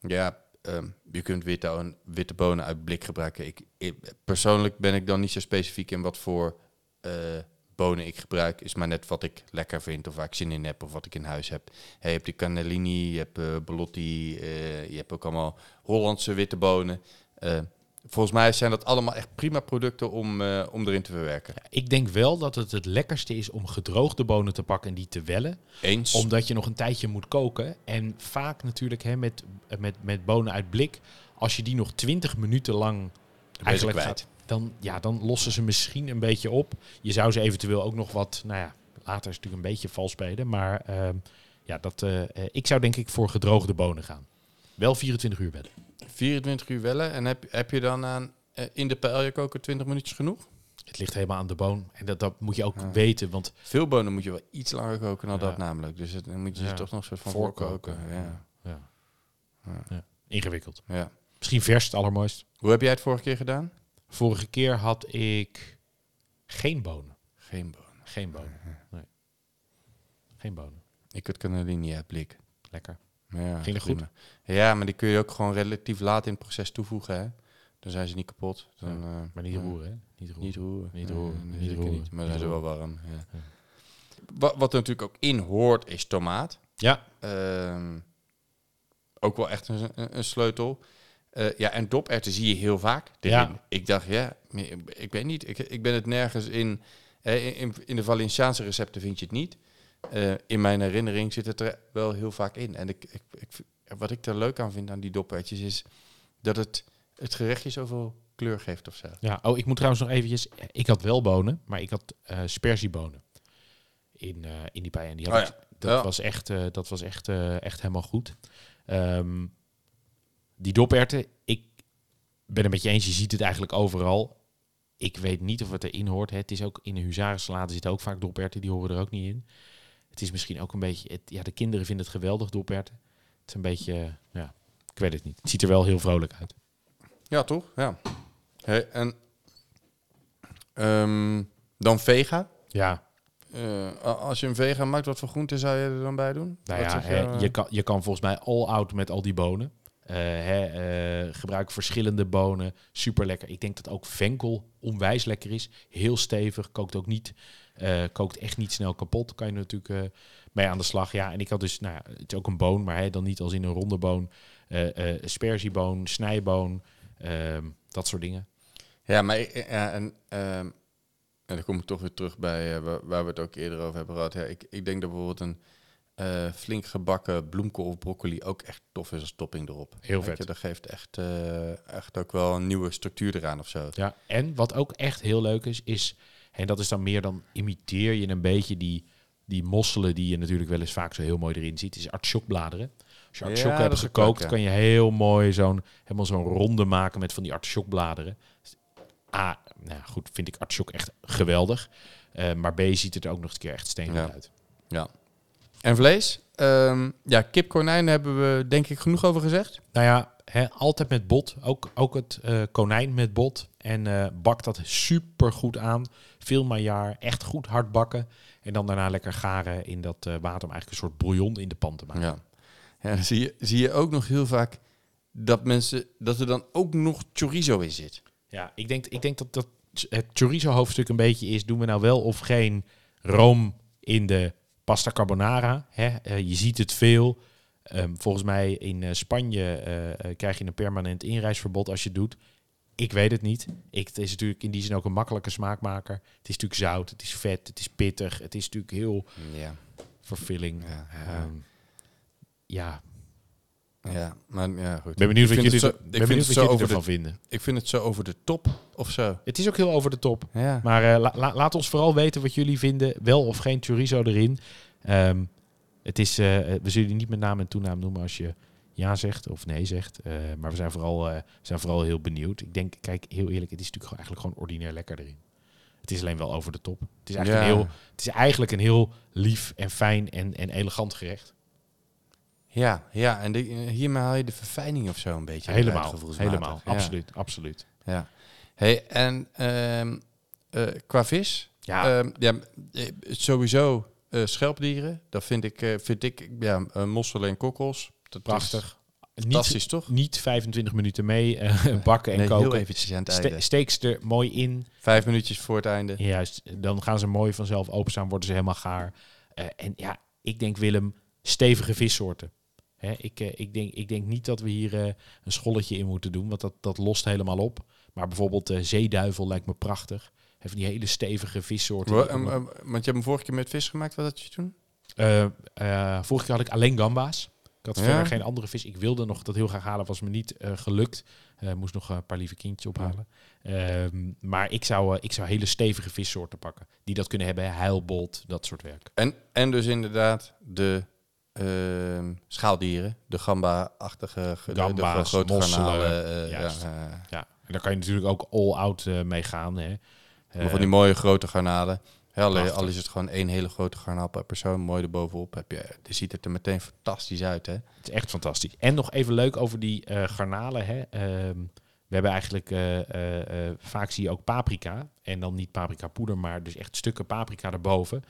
Ja, ehm, je kunt witte, witte bonen uit blik gebruiken. Ik, ik- persoonlijk ben ik dan niet zo specifiek in wat voor eh, bonen ik gebruik. Is maar net wat ik lekker vind of waar ik zin in heb of wat ik in huis heb. Hey, je hebt die cannellini, je hebt Belotti, je hebt ook allemaal Hollandse witte bonen. Volgens mij zijn dat allemaal echt prima producten om, eh, om erin te verwerken. Ik denk wel dat het het lekkerste is om gedroogde bonen te pakken en die te wellen. Eens. Omdat je nog een tijdje moet koken. En vaak natuurlijk hè, met, met, met bonen uit blik, als je die nog 20 minuten lang eigenlijk gaat, dan, ja, dan lossen ze misschien een beetje op. Je zou ze eventueel ook nog wat, nou ja, later is het natuurlijk een beetje vals spelen. Maar ehm, ja, dat, eh, eh, ik zou denk ik voor gedroogde bonen gaan. Wel 24 uur wellen. 24 uur wellen. En heb, heb je dan aan, eh, in de koken 20 minuutjes genoeg? Het ligt helemaal aan de boon. En dat, dat moet je ook Ja. weten, want Veel bonen moet je wel iets langer koken dan Ja. dat namelijk. Dus het, dan moet je ze toch nog een soort van Voorkoken. Ja. ja. Ja. Ja. ingewikkeld. Ja. Misschien vers het allermooist. Hoe heb jij het vorige keer gedaan? Vorige keer had ik geen bonen. Geen bonen. Geen bonen. Nee. Geen bonen. Ik had cannellini uit blik. Lekker. Ja, Ging dat goed? Ja, maar die kun je ook gewoon relatief laat in het proces toevoegen. Hè? Dan zijn ze niet kapot. Dan, Ja, eh, Maar niet roeren, hè? Niet roeren. Niet roeren. Niet roeren. nee, Niet zeker roeren. niet. Maar Niet zijn ze wel warm. Ja. Wat, wat er natuurlijk ook in hoort, is tomaat. Ja, Ehm, ook wel echt een, een, sleutel. Eh, ja, en doperwten zie je heel vaak erin. Ja. Ik dacht, ja, ik, weet niet. Ik, ik ben het nergens in, in... in- In de Valenciaanse recepten vind je het niet. Eh, in mijn herinnering zit het er wel heel vaak in. En ik, ik, ik, wat ik er leuk aan vind aan die doperwtjes is dat het het gerechtje zoveel kleur geeft of zo. Ja, oh, ik moet trouwens nog eventjes... Ik had wel bonen, maar ik had eh sperziebonen in, eh, in die pij. En die had Oh ja. dat Ja. was echt, dat was echt, echt helemaal goed. Ehm, die doperwten, ik ben het met je eens. Je ziet het eigenlijk overal. Ik weet niet of het erin hoort. Hè. Het is ook in de huzarensalade zitten ook vaak doperwten. Die horen er ook niet in. Het is misschien ook een beetje... Het, ja, de kinderen vinden het geweldig, doperwten. Het is een beetje... ja, ik weet het niet. Het ziet er wel heel vrolijk uit. Ja, toch? Ja. Hey, en ehm, dan vega. Ja, Eh, als je een vega maakt, wat voor groenten zou je er dan bij doen? Nou ja, hè, je, kan, je kan volgens mij all out met al die bonen. Eh, eh, gebruik verschillende bonen. Super lekker. Ik denk dat ook venkel onwijs lekker is. Heel stevig. Kookt ook niet. eh, kookt echt niet snel kapot. Kan je natuurlijk mee aan de slag. Ja, en ik had dus, nou ja, het is ook een boon, maar dan niet als in een ronde boon. Sperzieboon, snijboon, ehm, dat soort dingen. Ja, maar ja, en, ehm, en dan kom ik toch weer terug bij waar, waar we het ook eerder over hebben gehad. Ja, ik, ik denk dat bijvoorbeeld een eh, flink gebakken bloemkool of broccoli ook echt tof is als topping erop. Heel Weet vet. je, dat geeft echt, eh, echt ook wel een nieuwe structuur eraan of zo. Ja, en wat ook echt heel leuk is, is, en dat is dan meer dan imiteer je een beetje die, die mosselen die je natuurlijk wel eens vaak zo heel mooi erin ziet, is artichokbladeren. Als je Ja, artichok dat hebt ook gekookt, ja. kan je heel mooi zo'n helemaal zo'n ronde maken met van die artichokbladeren. A, nou ja, goed, vind ik artichok echt geweldig. Eh, maar B ziet het er ook nog een keer echt steengoed Ja. uit. En vlees? Ehm, ja, kip, konijn hebben we denk ik genoeg over gezegd. Nou ja, altijd met bot. Ook, ook het eh, konijn met bot. En eh, bak dat super goed aan. Veel maillard, echt goed hard bakken. En dan daarna lekker garen in dat eh, water om eigenlijk een soort bouillon in de pan te maken. Ja. ja dan zie je, zie je ook nog heel vaak dat mensen dat er dan ook nog chorizo in zit. Ja, ik denk, ik denk dat, dat het chorizo-hoofdstuk een beetje is... doen we nou wel of geen room in de pasta carbonara? Hè? Eh, je ziet het veel. Ehm, volgens mij in eh, Spanje eh, krijg je een permanent inreisverbod als je het doet. Ik weet het niet. Ik, het is natuurlijk in die zin ook een makkelijke smaakmaker. Het is natuurlijk zout, het is vet, het is pittig. Het is natuurlijk heel Ja. vervulling. Ja, ja. Ja. Maar ja, goed. ik ben benieuwd Ik wat vind jullie, het zo- er- ik ben vind benieuwd het wat zo jullie over de- ervan vinden. Ik vind het zo over de top of zo. Het is ook heel over de top. Ja. Maar eh, la- la- laat ons vooral weten wat jullie vinden. Wel of geen chorizo erin. Ehm, het is, eh, we zullen je niet met naam en toenaam noemen als je ja zegt of nee zegt. Eh, maar we zijn vooral, eh, zijn vooral heel benieuwd. Ik denk, kijk, heel eerlijk, het is natuurlijk gewoon eigenlijk gewoon ordinair lekker erin. Het is alleen wel over de top. Het is eigenlijk, Ja. een, heel, het is eigenlijk een heel lief en fijn en, en elegant gerecht. Ja, ja, en de, hiermee haal je de verfijning of zo een beetje. Helemaal, helemaal. Ja. Absoluut, absoluut. Ja. Hey, en ehm, eh, qua vis? Ja, Ehm, ja, eh, sowieso eh, schelpdieren. Dat vind ik, vind ik ja, mosselen en kokkels. Dat prachtig. Niet, fantastisch, toch? niet 25 minuten mee bakken en Nee, koken. heel eventjes aan het Ste- einde. steek ze er mooi in. Vijf minuutjes voor het einde. Juist, dan gaan ze mooi vanzelf openstaan, worden ze helemaal gaar. En ja, ik denk Willem, stevige vissoorten. Hè, ik, eh, ik, denk, ik denk niet dat we hier eh, een scholletje in moeten doen, want dat, dat lost helemaal op. Maar bijvoorbeeld eh, zeeduivel lijkt me prachtig. Heeft die hele stevige vissoorten. Want je hebt hem vorige keer met vis gemaakt, wat had je toen? Vorige keer had ik alleen gamba's. Ik had Ja? verder geen andere vis. Ik wilde nog dat heel graag halen, was me niet gelukt. Eh, moest nog een paar lieve kindjes ophalen. Ehm, maar ik zou, ik zou hele stevige vissoorten pakken. Die dat kunnen hebben, heilbolt, dat soort werk. En, en dus inderdaad de ehm, schaaldieren, de gamba-achtige, ge- de- de, grote garnalen. eh, ja, eh, Ja, en daar kan je natuurlijk ook all-out eh, mee gaan. Hè. van die mooie grote garnalen. Hè, al, is het gewoon één hele grote garnaal per persoon, mooi erbovenop. Heb je, dan ziet het er meteen fantastisch uit, hè? Het is echt fantastisch. En nog even leuk over die garnalen. Hè. Ehm, we hebben eigenlijk, vaak zie je ook paprika. En dan niet paprika poeder, maar dus echt stukken paprika erboven.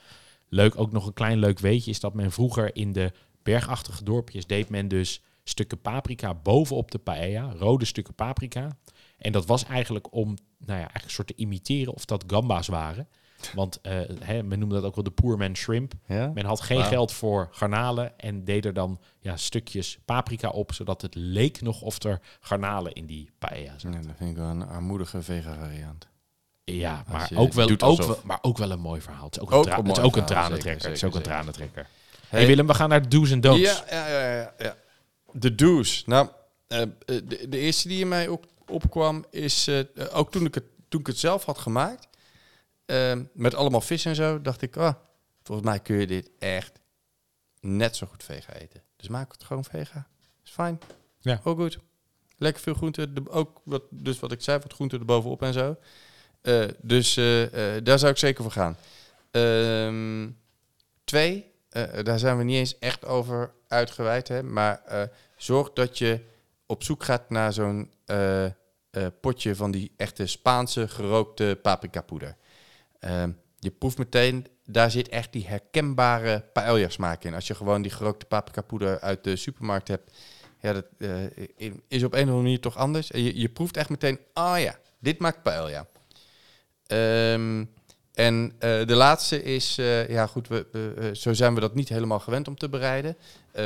Leuk, ook nog een klein leuk weetje is dat men vroeger in de bergachtige dorpjes deed men dus stukken paprika bovenop de paella. Rode stukken paprika. En dat was eigenlijk om, nou ja, eigenlijk een soort te imiteren of dat gamba's waren. Want eh, men noemde dat ook wel de poor man shrimp. Ja? Men had geen geld voor garnalen en deed er dan ja, stukjes paprika op, zodat het leek nog of er garnalen in die paella zaten. Ja, dat vind ik wel een armoedige vega-variant. Ja, maar ook, wel, ook, wel, maar ook wel een mooi verhaal. Het is ook, een, tra- een het is mooi ook een tranentrekker. het is ook een tranentrekker. Hey. Hey Willem, we gaan naar do's en don'ts. Ja, ja, ja, ja, ja. De do's. Nou, eh, de, de eerste die in mij op, opkwam is, eh, ook toen ik, het, toen ik het zelf had gemaakt, eh, met allemaal vis en zo, dacht ik, ah, volgens mij kun je dit echt net zo goed vega eten. Dus maak het gewoon vega. Is fijn. Ja. Ook goed. Lekker veel groente, de, ook wat, dus wat ik zei, wat groente erbovenop en zo. Eh, dus eh, eh, daar zou ik zeker voor gaan. Ehm, twee, daar zijn we niet eens echt over uitgeweid, hè, maar zorg dat je op zoek gaat naar zo'n potje van die echte Spaanse gerookte paprikapoeder. Ehm, je proeft meteen, daar zit echt die herkenbare paella smaak in. Als je gewoon die gerookte paprikapoeder uit de supermarkt hebt, ja, dat is op een of andere manier toch anders. Je, proeft echt meteen, ah ja, dit maakt paella. Ehm, en eh, de laatste is, eh, ja goed, we, eh, zo zijn we dat niet helemaal gewend om te bereiden.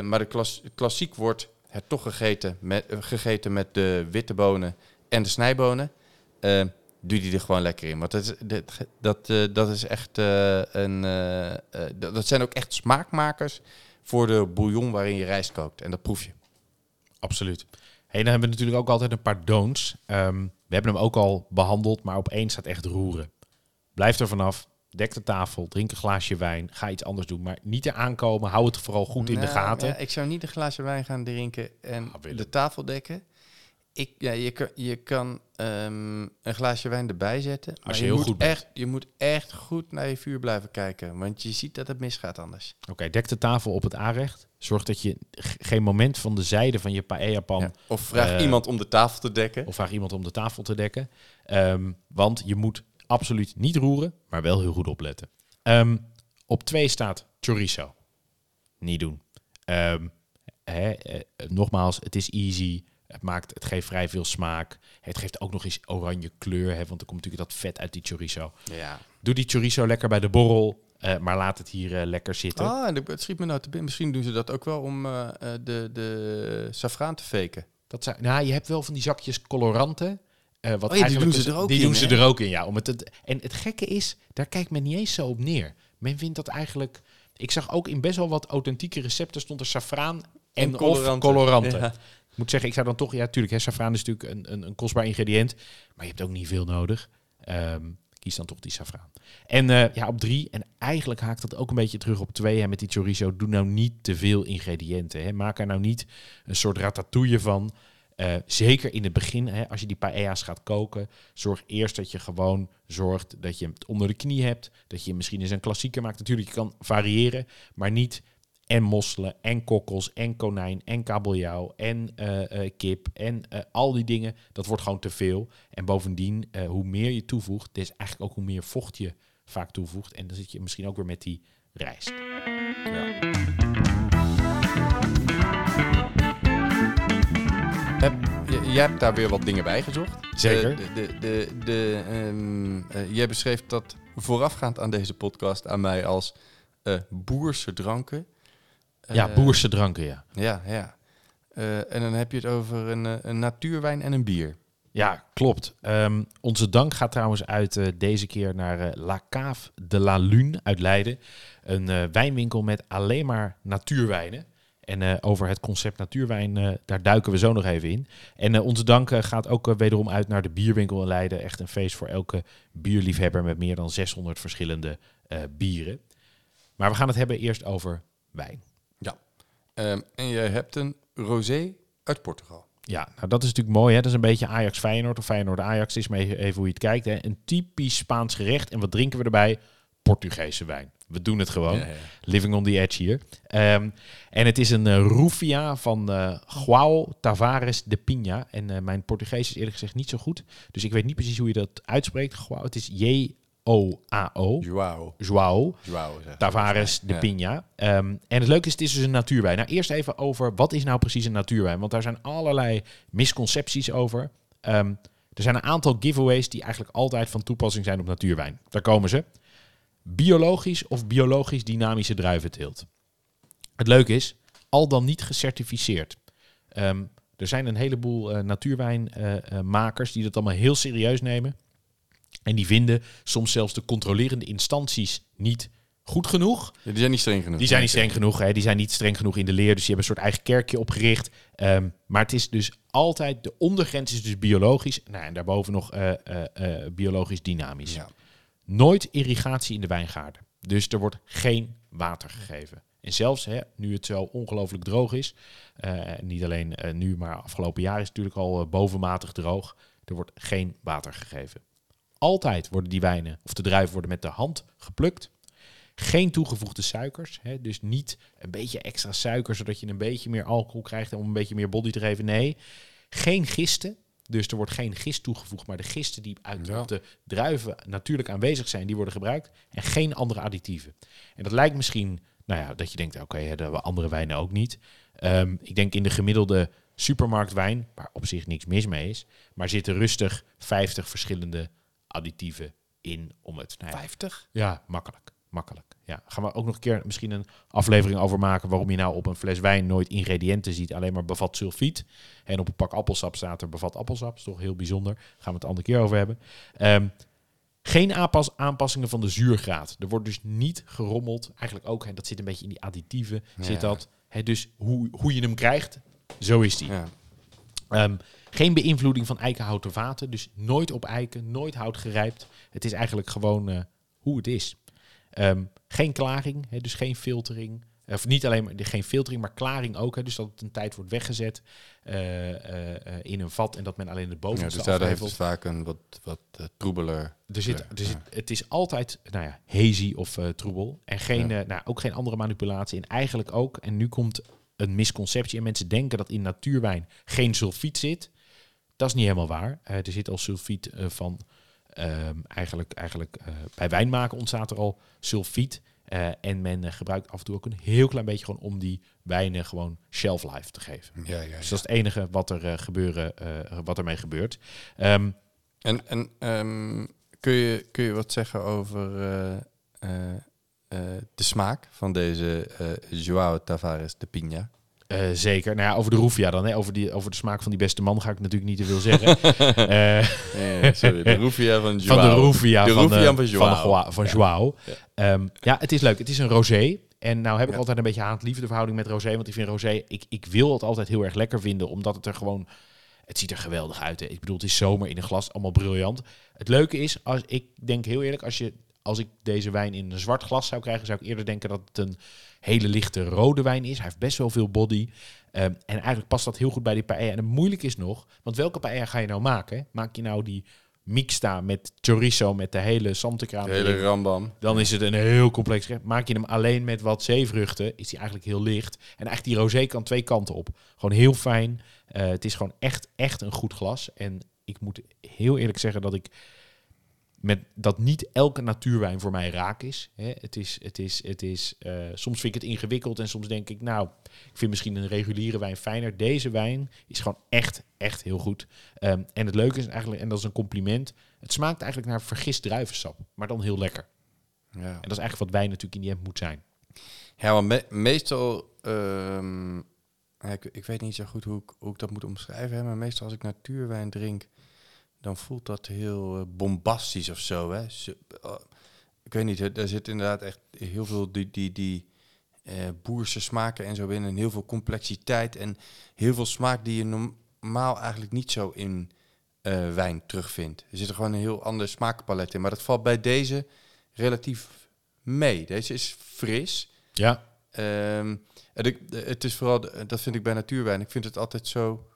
Maar de klas, klassiek wordt het toch gegeten met, gegeten met de witte bonen en de snijbonen. Eh, doe die er gewoon lekker in. Want dat is, dat, dat, dat is echt een. dat, zijn ook echt smaakmakers voor de bouillon waarin je rijst kookt. En dat proef je. Absoluut. Hey, dan hebben we natuurlijk ook altijd een paar don'ts. Ehm, we hebben hem ook al behandeld, maar op één staat echt roeren. Blijf er vanaf. Dek de tafel, drink een glaasje wijn, ga iets anders doen. Maar niet eraan komen, hou het vooral goed in de Nou, gaten. ja, ik zou niet een glaasje wijn gaan drinken en Ah, de tafel dekken. Ik, ja, je kan, je kan ehm, een glaasje wijn erbij zetten. Maar je heel moet goed bent. echt, je moet echt goed naar je vuur blijven kijken. Want je ziet dat het misgaat anders. Oké, dek de tafel op het aanrecht. Zorg dat je geen moment van de zijde van je paella-pan... Ja. Of vraag Eh, iemand om de tafel te dekken. of vraag iemand om de tafel te dekken. Ehm, want je moet absoluut niet roeren, maar wel heel goed opletten. Ehm, op twee staat chorizo. Niet doen. Ehm, hè, eh, nogmaals, het is easy. Het, maakt, het geeft vrij veel smaak. Het geeft ook nog eens oranje kleur, hè, want er komt natuurlijk dat vet uit die chorizo. Ja. Doe die chorizo lekker bij de borrel, eh, maar laat het hier eh, lekker zitten. Ah, en het schiet me nou te binnen. Misschien doen ze dat ook wel om eh, de, de safraan te faken. Dat zijn, nou, je hebt wel van die zakjes coloranten. wat Oh ja, die doen ze dus- er ook die in, doen ze hè? er ook in, ja. Om het te, en het gekke is, daar kijkt men niet eens zo op neer. Men vindt dat eigenlijk... Ik zag ook in best wel wat authentieke recepten stond er safraan en, En of coloranten. coloranten. Ja. Ik moet zeggen, ik zou dan toch... Ja, tuurlijk, hè, safraan is natuurlijk een, een, een kostbaar ingrediënt. Maar je hebt ook niet veel nodig. Ehm, kies dan toch die safraan. En eh, ja, op drie, en eigenlijk haakt dat ook een beetje terug op twee... Hè, met die chorizo, doe nou niet te veel ingrediënten. Hè. Maak er nou niet een soort ratatouille van... Eh, zeker in het begin, hè, als je die paella's gaat koken, zorg eerst dat je gewoon zorgt dat je het onder de knie hebt. Dat je misschien eens een klassieker maakt. Natuurlijk, je kan variëren, maar niet en mosselen, en kokkels, en konijn, en kabeljauw, en eh, eh, kip, en eh, al die dingen. Dat wordt gewoon te veel. En bovendien, eh, hoe meer je toevoegt, is eigenlijk ook hoe meer vocht je vaak toevoegt. En dan zit je misschien ook weer met die rijst. Heb, je, jij hebt daar weer wat dingen bij gezocht. Zeker. De, de, de, de, ehm, eh, jij beschreef dat voorafgaand aan deze podcast aan mij als eh, boerse dranken. Ja, Eh, boerse dranken, ja. Ja, ja. Eh, en dan heb je het over een, eh, een natuurwijn en een bier. Ja, klopt. Ehm, onze dank gaat trouwens uit deze keer naar La Cave de la Lune uit Leiden. Een wijnwinkel met alleen maar natuurwijnen. En over het concept natuurwijn, daar duiken we zo nog even in. En onze dank gaat ook wederom uit naar de bierwinkel in Leiden. Echt een feest voor elke bierliefhebber met meer dan 600 verschillende bieren. Maar we gaan het hebben eerst over wijn. Ehm, en je hebt een rosé uit Portugal. Ja, nou dat is natuurlijk mooi. Hè? Dat is een beetje Ajax-Feyenoord of Feyenoord-Ajax. is maar even hoe je het kijkt. Hè? Een typisch Spaans gerecht. En wat drinken we erbij? Portugese wijn. We doen het gewoon. Ja, ja. Living on the edge hier. Ehm, en het is een eh, Rufia van eh João Tavares de Pinha. En eh, mijn Portugees is eerlijk gezegd niet zo goed. Dus ik weet niet precies hoe je dat uitspreekt. João, het is J-O-A-O. Joao. João. Joao. Tavares de Ja. Pinha. Ehm, en het leuke is, het is dus een natuurwijn. Nou, eerst even over wat is nou precies een natuurwijn? Want daar zijn allerlei misconcepties over. Ehm, er zijn een aantal giveaways die eigenlijk altijd van toepassing zijn op natuurwijn. Daar komen ze. Biologisch of biologisch dynamische druiventeelt. Het leuke is, al dan niet gecertificeerd. Ehm, er zijn een heleboel eh, natuurwijnmakers die dat allemaal heel serieus nemen. En die vinden soms zelfs de controlerende instanties niet goed genoeg. Ja, die zijn niet streng genoeg. Die zijn niet streng genoeg, hè? die zijn niet streng genoeg in de leer, dus die hebben een soort eigen kerkje opgericht. Ehm, maar het is dus altijd, de ondergrens is dus biologisch, nou, en daarboven nog eh, eh, eh, biologisch dynamisch. Ja. Nooit irrigatie in de wijngaarden. Dus er wordt geen water gegeven. En zelfs hè, nu het zo ongelooflijk droog is, niet alleen nu, maar afgelopen jaar is het natuurlijk al bovenmatig droog, er wordt geen water gegeven. Altijd worden die wijnen, of de druiven worden met de hand geplukt. Geen toegevoegde suikers. Hè? Dus niet een beetje extra suiker, zodat je een beetje meer alcohol krijgt om een beetje meer body te geven. Nee, geen gisten. Dus er wordt geen gist toegevoegd, maar de gisten die uit Ja. de druiven natuurlijk aanwezig zijn, die worden gebruikt. En geen andere additieven. En dat lijkt misschien, nou ja, dat je denkt, oké, hè, de andere wijnen ook niet. Ehm, ik denk in de gemiddelde supermarktwijn, waar op zich niks mis mee is, maar zitten rustig 50 verschillende additieven in om het. Nou ja, 50? ja, makkelijk. Makkelijk. Ja. Gaan we ook nog een keer misschien een aflevering over maken waarom je nou op een fles wijn nooit ingrediënten ziet, alleen maar bevat sulfiet. En op een pak appelsap staat er bevat appelsap. is toch heel bijzonder. Gaan we het een andere keer over hebben. Ehm, geen aanpas aanpassingen van de zuurgraad. Er wordt dus niet gerommeld. Eigenlijk ook, hè, dat zit een beetje in die additieven. Zit dat. Hè, dus hoe, hoe je hem krijgt, zo is die. Ja. Ehm, geen beïnvloeding van eikenhouten vaten. Dus nooit op eiken, nooit hout gerijpt. Het is eigenlijk gewoon eh, hoe het is. Ehm, geen klaring, hè, dus geen filtering. Of niet alleen maar geen filtering, maar klaring ook. Hè, dus dat het een tijd wordt weggezet eh, eh, in een vat en dat men alleen Ja, bovenste dus daar heeft het vaak een wat, wat troebeler. Er zit, Ja, er zit, ja. Het is altijd nou ja, hazy of troebel. En geen, Ja. nou, ook geen andere manipulatie. En eigenlijk ook, en nu komt een misconceptie. En mensen denken dat in natuurwijn geen sulfiet zit. Dat is niet helemaal waar. Eh, er zit al sulfiet eh, van... ehm, eigenlijk eigenlijk eh, bij wijn maken ontstaat er al sulfiet. En men gebruikt af en toe ook een heel klein beetje gewoon om die wijnen gewoon shelf life te geven. Ja, ja, Dus dat is het enige wat er gebeuren, wat ermee gebeurt. Ehm, En, en ehm, kun, je, kun je wat zeggen over de smaak van deze Joao Tavares de Pinha? Eh, zeker. Nou ja, over de Rufia dan. Hè. Over, die, over de smaak van die beste man ga ik natuurlijk niet te veel zeggen. Nee, sorry, de Rufia van Joao. van de Rufia De van, eh, van van, Joao. Van Ja. Joao. Ja. Ehm, ja, het is leuk. Het is een rosé. En nou heb ik Ja. altijd een beetje haat-liefde verhouding met rosé. Want ik vind rosé, ik, ik wil het altijd heel erg lekker vinden. Omdat het er gewoon, het ziet er geweldig uit. Hè. Ik bedoel, het is zomer in een glas, allemaal briljant. Het leuke is, als, ik denk heel eerlijk, als, je, als ik deze wijn in een zwart glas zou krijgen, zou ik eerder denken dat het een hele lichte rode wijn is. Hij heeft best wel veel body. Ehm, en eigenlijk past dat heel goed bij die paella. En het moeilijk is nog, want welke paella ga je nou maken? Maak je nou die mixta met chorizo, met de hele santekraam De hele rambam. Dan is het een heel complex gerecht. Maak je hem alleen met wat zeevruchten, is die eigenlijk heel licht. En eigenlijk die rosé kan twee kanten op. Gewoon heel fijn. Eh, het is gewoon echt, echt een goed glas. En ik moet heel eerlijk zeggen dat ik met dat niet elke natuurwijn voor mij raak is. Hè. Het is, het is, het is eh, soms vind ik het ingewikkeld en soms denk ik, nou, ik vind misschien een reguliere wijn fijner. Deze wijn is gewoon echt, echt heel goed. Ehm, en het leuke is eigenlijk, en dat is een compliment, het smaakt eigenlijk naar vergist druivensap, maar dan heel lekker. Ja. En dat is eigenlijk wat wijn natuurlijk in die end moet zijn. Ja, want me- meestal ehm, ik, ik weet niet zo goed hoe ik, hoe ik dat moet omschrijven. Hè, maar meestal als ik natuurwijn drink, dan voelt dat heel eh, bombastisch of zo. Hè. Eh, ik weet niet, daar zit inderdaad echt heel veel die, die, die eh, boerse smaken en zo in. En heel veel complexiteit en heel veel smaak die je normaal eigenlijk niet zo in wijn terugvindt. Er zit er gewoon een heel ander smaakpalet in. Maar dat valt bij deze relatief mee. Deze is fris. Ja, Ehm, en ik, het is vooral, dat vind ik bij natuurwijn. Ik vind het altijd zo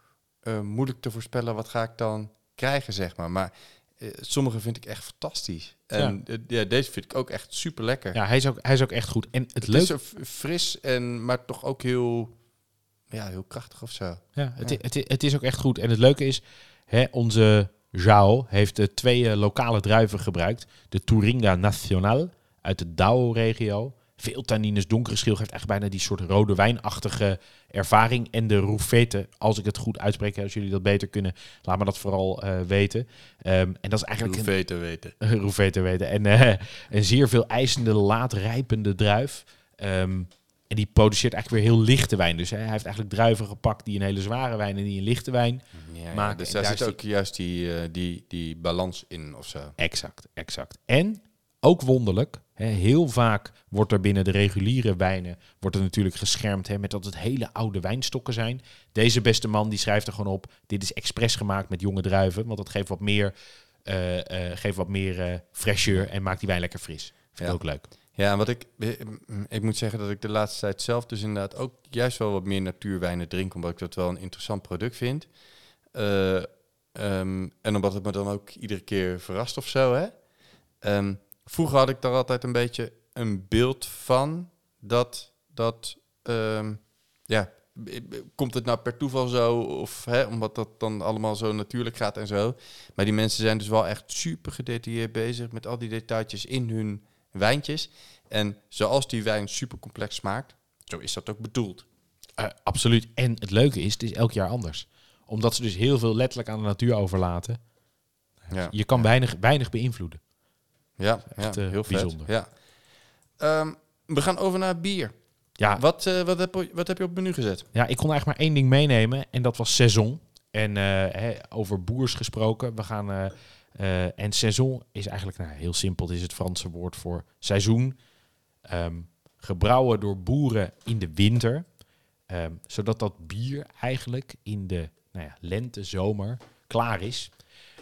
moeilijk te voorspellen wat ga ik dan krijgen, zeg maar. Maar eh, sommige vind ik echt fantastisch. En eh, ja, deze vind ik ook echt super lekker. ja hij, is ook, hij is ook echt goed. En het, het is fris en maar toch ook heel, ja, heel krachtig of zo. Ja, het, Ja. i- Het, het is ook echt goed. En het leuke is, hè, onze Joao heeft twee eh, lokale druiven gebruikt. De Turinga Nacional uit de Douro-regio. Veel tannines, donkere schil geeft echt bijna die soort rode wijnachtige ervaring. En de Roufete, als ik het goed uitspreek, als jullie dat beter kunnen, laat me dat vooral eh, weten. Ehm, en dat is eigenlijk een, weten weten. En eh, een zeer veel eisende, laat rijpende druif. Ehm, en die produceert eigenlijk weer heel lichte wijn. Dus hè, hij heeft eigenlijk druiven gepakt die een hele zware wijn en die een lichte wijn. Ja, maken. dus daar zit is ook juist die, eh, die, die balans in of zo. Exact, exact. En ook wonderlijk, hè, heel vaak wordt er binnen de reguliere wijnen wordt er natuurlijk geschermd hè, met dat het hele oude wijnstokken zijn. Deze beste man die schrijft er gewoon op: dit is expres gemaakt met jonge druiven, want dat geeft wat meer, eh, geeft wat meer eh fraîcheur en maakt die wijn lekker fris. Vind ik Ja. ook leuk. Ja, en wat ik, ik moet zeggen dat ik de laatste tijd zelf dus inderdaad ook juist wel wat meer natuurwijnen drink, omdat ik dat wel een interessant product vind. Eh, ehm, en omdat het me dan ook iedere keer verrast of zo, hè. Ehm, vroeger had ik daar altijd een beetje een beeld van dat, dat ehm, ja, komt het nou per toeval zo of hè, omdat dat dan allemaal zo natuurlijk gaat en zo. Maar die mensen zijn dus wel echt super gedetailleerd bezig met al die detailtjes in hun wijntjes. En zoals die wijn super complex smaakt, zo is dat ook bedoeld. Eh, absoluut. En het leuke is, het is elk jaar anders. Omdat ze dus heel veel letterlijk aan de natuur overlaten. Ja, Je kan weinig, weinig beïnvloeden. Ja, echt, ja eh, heel vet. bijzonder. Ja. Ehm, we gaan over naar bier. Ja, Wat, eh, wat, heb, je- wat heb je op het menu gezet? Ja, ik kon eigenlijk maar één ding meenemen en dat was saison. En eh, hè, over boers gesproken, we gaan... en saison is eigenlijk nou, heel simpel. Het is het Franse woord voor seizoen. Ehm, gebrouwen door boeren in de winter. Ehm, zodat dat bier eigenlijk in de nou ja, lente, zomer klaar is.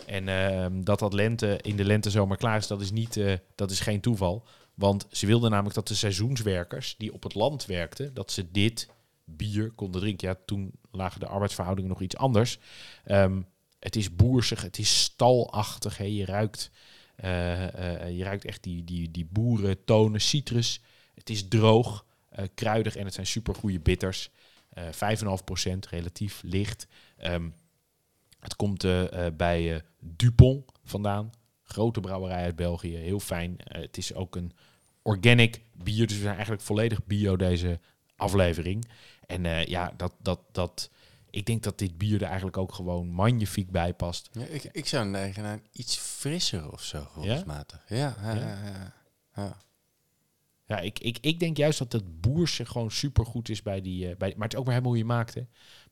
En ehm, dat dat lente in de lente, zomer klaar is, dat is, niet, eh, dat is geen toeval. Want ze wilden namelijk dat de seizoenswerkers die op het land werkten, dat ze dit bier konden drinken. Ja, toen lagen de arbeidsverhoudingen nog iets anders. Ehm, het is boersig, het is stalachtig. Hè. Je, ruikt, eh, eh, je ruikt echt die, die, die boerentonen, citrus. Het is droog, kruidig en het zijn supergoeie bitters. Eh 5,5% relatief licht. Ehm, het komt eh, eh, bij eh, Dupont vandaan. Grote brouwerij uit België, heel fijn. Het is ook een organic bier, dus we zijn eigenlijk volledig bio deze aflevering. En ja, dat, dat, dat, ik denk dat dit bier er eigenlijk ook gewoon magnifiek bij past. Ja, ik, ik zou neigen naar iets frisser of zo, gevoelsmatig. Ja, ja, ja. Ja? ja, ik, ik, ik denk juist dat het boerse gewoon supergoed is bij die, bij, maar het is ook maar helemaal hoe je maakt. Hè.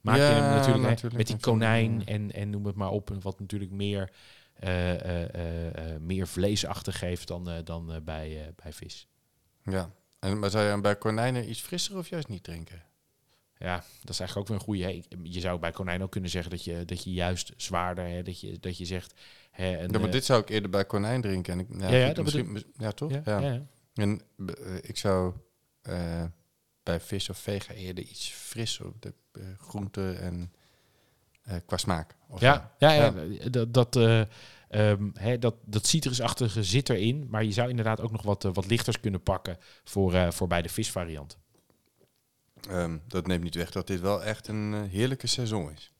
Maak je Ja, hem natuurlijk, hè, met die konijn en, en noem het maar op, wat natuurlijk meer, eh, eh, meer vleesachtig geeft dan, dan bij, bij vis. ja. En, maar zou je dan bij konijnen iets frisser of juist niet drinken? Ja, dat is eigenlijk ook weer een goede. Je zou bij konijn ook kunnen zeggen dat je, dat je juist zwaarder, hè, dat, je, dat je zegt... Hè, een, ja, maar dit zou ik eerder bij konijn drinken. En ik, ja, Ja, dat misschien, mis- ja, toch? ja, Ja. En ik zou bij vis of vega eerder iets frisser op de groente en eh, qua smaak. Of Ja, ja, ja, Ja. dat, dat, eh, ehm, hè, dat, dat citrusachtige zit erin. Maar je zou inderdaad ook nog wat, eh, wat lichters kunnen pakken voor, eh, voor bij de visvariant. Ehm, dat neemt niet weg dat dit wel echt een eh, heerlijke seizoen is.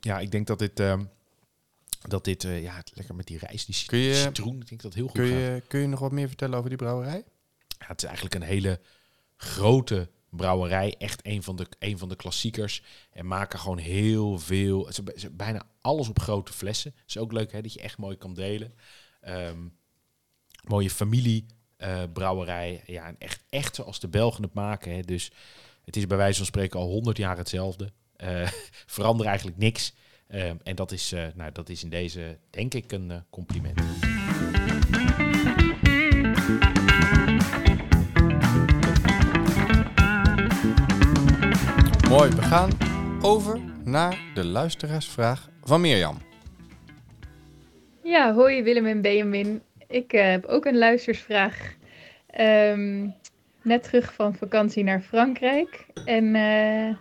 Ja, ik denk dat dit... ehm, dat dit, eh, ja, lekker met die rijst, die cit- Kun je- citroen, ik denk dat heel goed Kun gaat. je, kun je nog wat meer vertellen over die brouwerij? Ja, het is eigenlijk een hele grote brouwerij. Echt een van de, een van de klassiekers. En maken gewoon heel veel. Ze, ze, bijna alles op grote flessen. is ook leuk hè, dat je echt mooi kan delen. Ehm, mooie familie eh, brouwerij. Ja, en echt, echt zoals de Belgen het maken. Hè. Dus Het is bij wijze van spreken al 100 jaar hetzelfde. Uh, eigenlijk niks. Uh, en dat is, uh, nou, dat is in deze, denk ik, een compliment. Mooi, we gaan over naar de luisteraarsvraag van Mirjam. Ja, hoi Willem en Benjamin. Ik uh, heb ook een luistersvraag. Um, net terug van vakantie naar Frankrijk. En uh,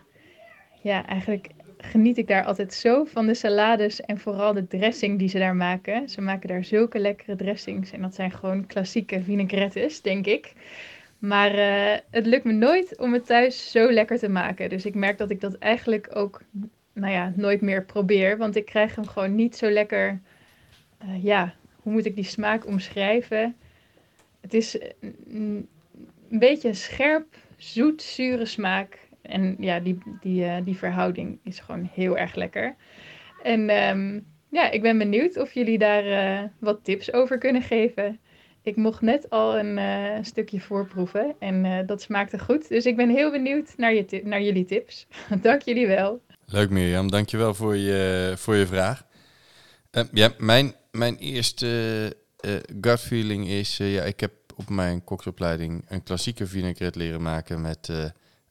ja, eigenlijk geniet ik daar altijd zo van de salades en vooral de dressing die ze daar maken. Ze maken daar zulke lekkere dressings en dat zijn gewoon klassieke vinaigrettes, denk ik. Maar uh, het lukt me nooit om het thuis zo lekker te maken. Dus ik merk dat ik dat eigenlijk ook, nou ja, nooit meer probeer. Want ik krijg hem gewoon niet zo lekker, uh, ja, hoe moet ik die smaak omschrijven? Het is een, een beetje een scherp, zoet, zure smaak. En ja, die, die, die verhouding is gewoon heel erg lekker. En um, ja, ik ben benieuwd of jullie daar wat tips over kunnen geven. Ik mocht net al een uh, stukje voorproeven en uh, dat smaakte goed. Dus ik ben heel benieuwd naar, je naar jullie tips. Dank jullie wel. Leuk Mirjam, dankjewel voor je, voor je vraag. Uh, ja, mijn, mijn eerste gut feeling is, ja, ik heb op mijn koksopleiding een klassieke vinaigrette leren maken met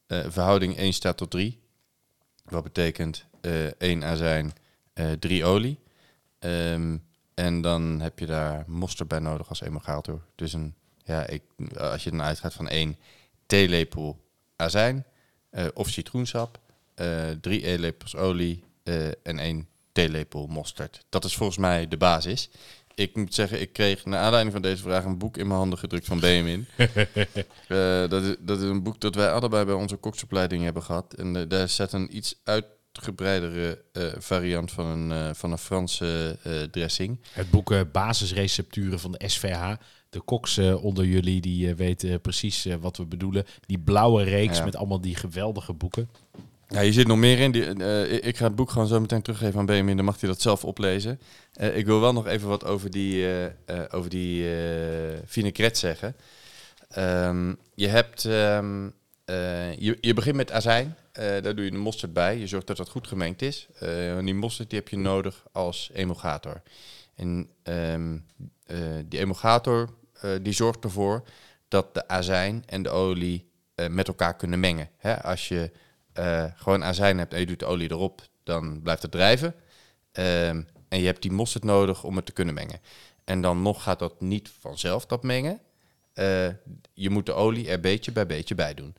verhouding 1 staat tot 3. Wat betekent 1 azijn, 3 olie. Um, en dan heb je daar mosterd bij nodig als emulgator. Dus een, ja, ik, als je dan uitgaat van één theelepel azijn uh, of citroensap, uh, drie eetlepels olie uh, en één theelepel mosterd. Dat is volgens mij de basis. Ik moet zeggen, ik kreeg naar aanleiding van deze vraag een boek in mijn handen gedrukt van Benjamin. dat, is, dat is een boek dat wij allebei bij onze koksopleiding hebben gehad. En daar zet een iets uit uitgebreidere uh, variant van een, uh, van een Franse uh, dressing. Het boek Basisrecepturen van de SVH. De koks onder jullie die weten precies wat we bedoelen. Die blauwe reeks ja. met allemaal die geweldige boeken. Ja, hier zit nog meer in. Die, ik ga het boek gewoon zo meteen teruggeven aan Benjamin. Dan mag hij dat zelf oplezen. ik wil wel nog even wat over die, over die vinaigrette zeggen. Um, je hebt... Um, je, je begint met azijn. Uh, daar doe je de mosterd bij. Je zorgt dat dat goed gemengd is. Uh, die mosterd die heb je nodig als emulgator. En uh, die emulgator die zorgt ervoor dat de azijn en de olie met elkaar kunnen mengen. Hè? Als je gewoon azijn hebt en je doet de olie erop, dan blijft het drijven. Um, en je hebt die mosterd nodig om het te kunnen mengen. En dan nog gaat dat niet vanzelf, dat mengen. Je moet de olie er beetje bij beetje bij doen.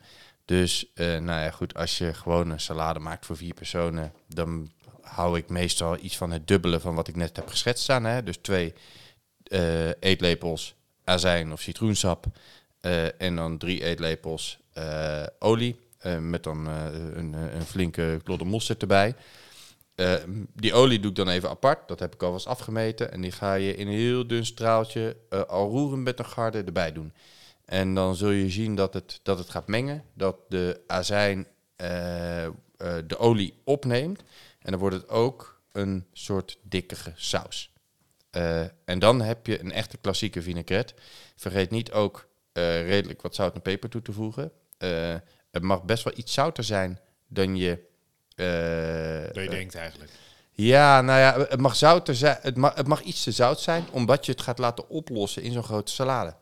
Dus uh, nou ja, goed, als je gewoon een salade maakt voor vier personen, dan hou ik meestal iets van het dubbele van wat ik net heb geschetst staan. Hè? Dus twee uh, eetlepels azijn of citroensap en dan drie eetlepels olie met dan een, een, flinke klodde mosterd erbij. Die olie doe ik dan even apart, dat heb ik alvast afgemeten. En die ga je in een heel dun straaltje al roeren met een garde erbij doen. En dan zul je zien dat het, dat het gaat mengen, dat de azijn uh, uh, de olie opneemt. En dan wordt het ook een soort dikkere saus. Uh, en dan heb je een echte klassieke vinaigrette. Vergeet niet ook redelijk wat zout en peper toe te voegen. het mag best wel iets zouter zijn dan je... dan je denkt eigenlijk. Ja, nou ja, het mag, zouter zijn, het, mag, het mag iets te zout zijn, omdat je het gaat laten oplossen in zo'n grote salade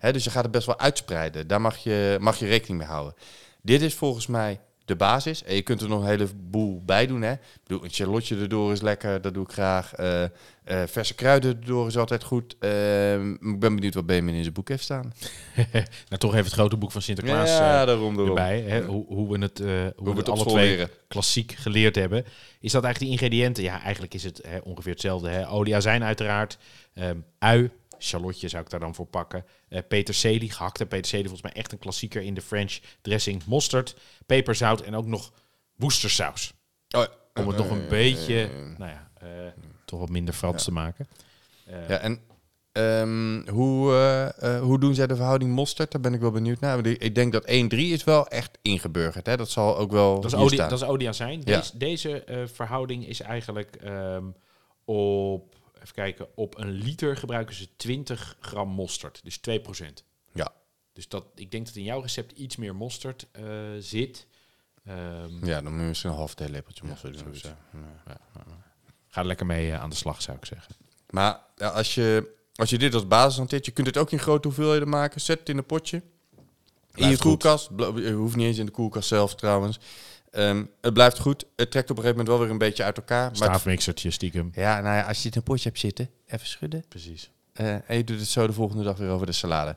dus je gaat het best wel uitspreiden. Daar mag je, mag je rekening mee houden. Dit is volgens mij de basis. En je kunt er nog een heleboel bij doen. Hè. Ik bedoel, een charlotje erdoor is lekker, dat doe ik graag. Uh, uh, verse kruiden erdoor is altijd goed. Uh, ik ben benieuwd wat Benjamin in zijn boek heeft staan. nou, toch even het grote boek van Sinterklaas ja, daarom, daarom. erbij. Hè. Hoe, hoe, we het, hoe, hoe we het alle twee leren. klassiek geleerd hebben. Is dat eigenlijk de ingrediënten? Ja, eigenlijk is het hè, ongeveer hetzelfde. Hè. Olie, azijn uiteraard. Um, ui, Charlotte zou ik daar dan voor pakken. Uh, peterselie, gehakte peterselie, volgens mij echt een klassieker in de French dressing. Mosterd, peperzout en ook nog woestersaus. Oh, Om het nog een beetje, nou ja, toch wat minder Frans te maken. Ja, en um, hoe, hoe doen zij de verhouding mosterd? Daar ben ik wel benieuwd naar. Ik denk dat 1-3 is wel echt ingeburgerd. Hè? Dat zal ook wel Dat is, olie, dat is olie zijn. Ja. Deze, verhouding is eigenlijk um, op even kijken, op een liter gebruiken ze 20 gram mosterd, dus 2%. Ja. Dus dat, ik denk dat in jouw recept iets meer mosterd uh, zit. Ehm, Ja, dan moet je misschien een half theelepeltje mosselen doen. of zoiets. zo. Ja. Ga er lekker mee eh, aan de slag, zou ik zeggen. Maar ja, als, je, als je dit als basis hanteert, je kunt het ook in grote hoeveelheden maken. Zet het in een potje. In je koelkast. Je hoeft niet eens in de koelkast zelf trouwens. Ehm, het blijft goed. Het trekt op een gegeven moment wel weer een beetje uit elkaar. Staafmixertje, stiekem. ja, nou ja, als je het in een potje hebt zitten, even schudden. Precies. Eh, en je doet het zo de volgende dag weer over de salade.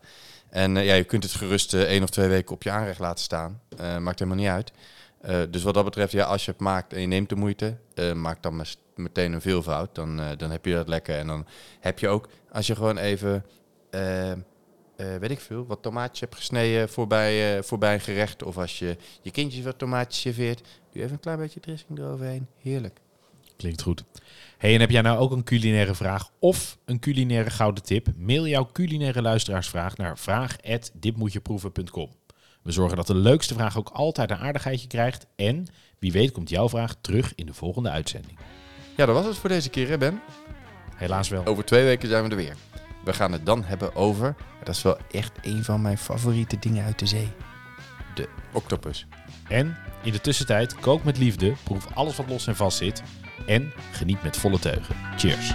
En eh, ja, je kunt het gerust eh, één of twee weken op je aanrecht laten staan. Maakt helemaal niet uit. Dus wat dat betreft, ja, als je het maakt en je neemt de moeite, maak dan meteen een veelvoud. Dan, dan heb je dat lekker. En dan heb je ook, als je gewoon even, eh, weet ik veel, wat tomaatjes hebt gesneden voorbij, eh, voorbij een gerecht. Of als je je kindjes wat tomaatjes serveert, doe even een klein beetje dressing eroverheen. Heerlijk. Klinkt goed. Hey, en heb jij nou ook een culinaire vraag of een culinaire gouden tip? Mail jouw culinaire luisteraarsvraag naar vraag@ditmoetjeproeven.com. We zorgen dat de leukste vraag ook altijd een aardigheidje krijgt. En wie weet komt jouw vraag terug in de volgende uitzending. Ja, dat was het voor deze keer, hè Ben? Helaas wel. Over twee weken zijn we er weer. We gaan het dan hebben over, dat is wel echt een van mijn favoriete dingen uit de zee. De octopus. En in de tussentijd kook met liefde, proef alles wat los en vast zit en geniet met volle teugen. Cheers.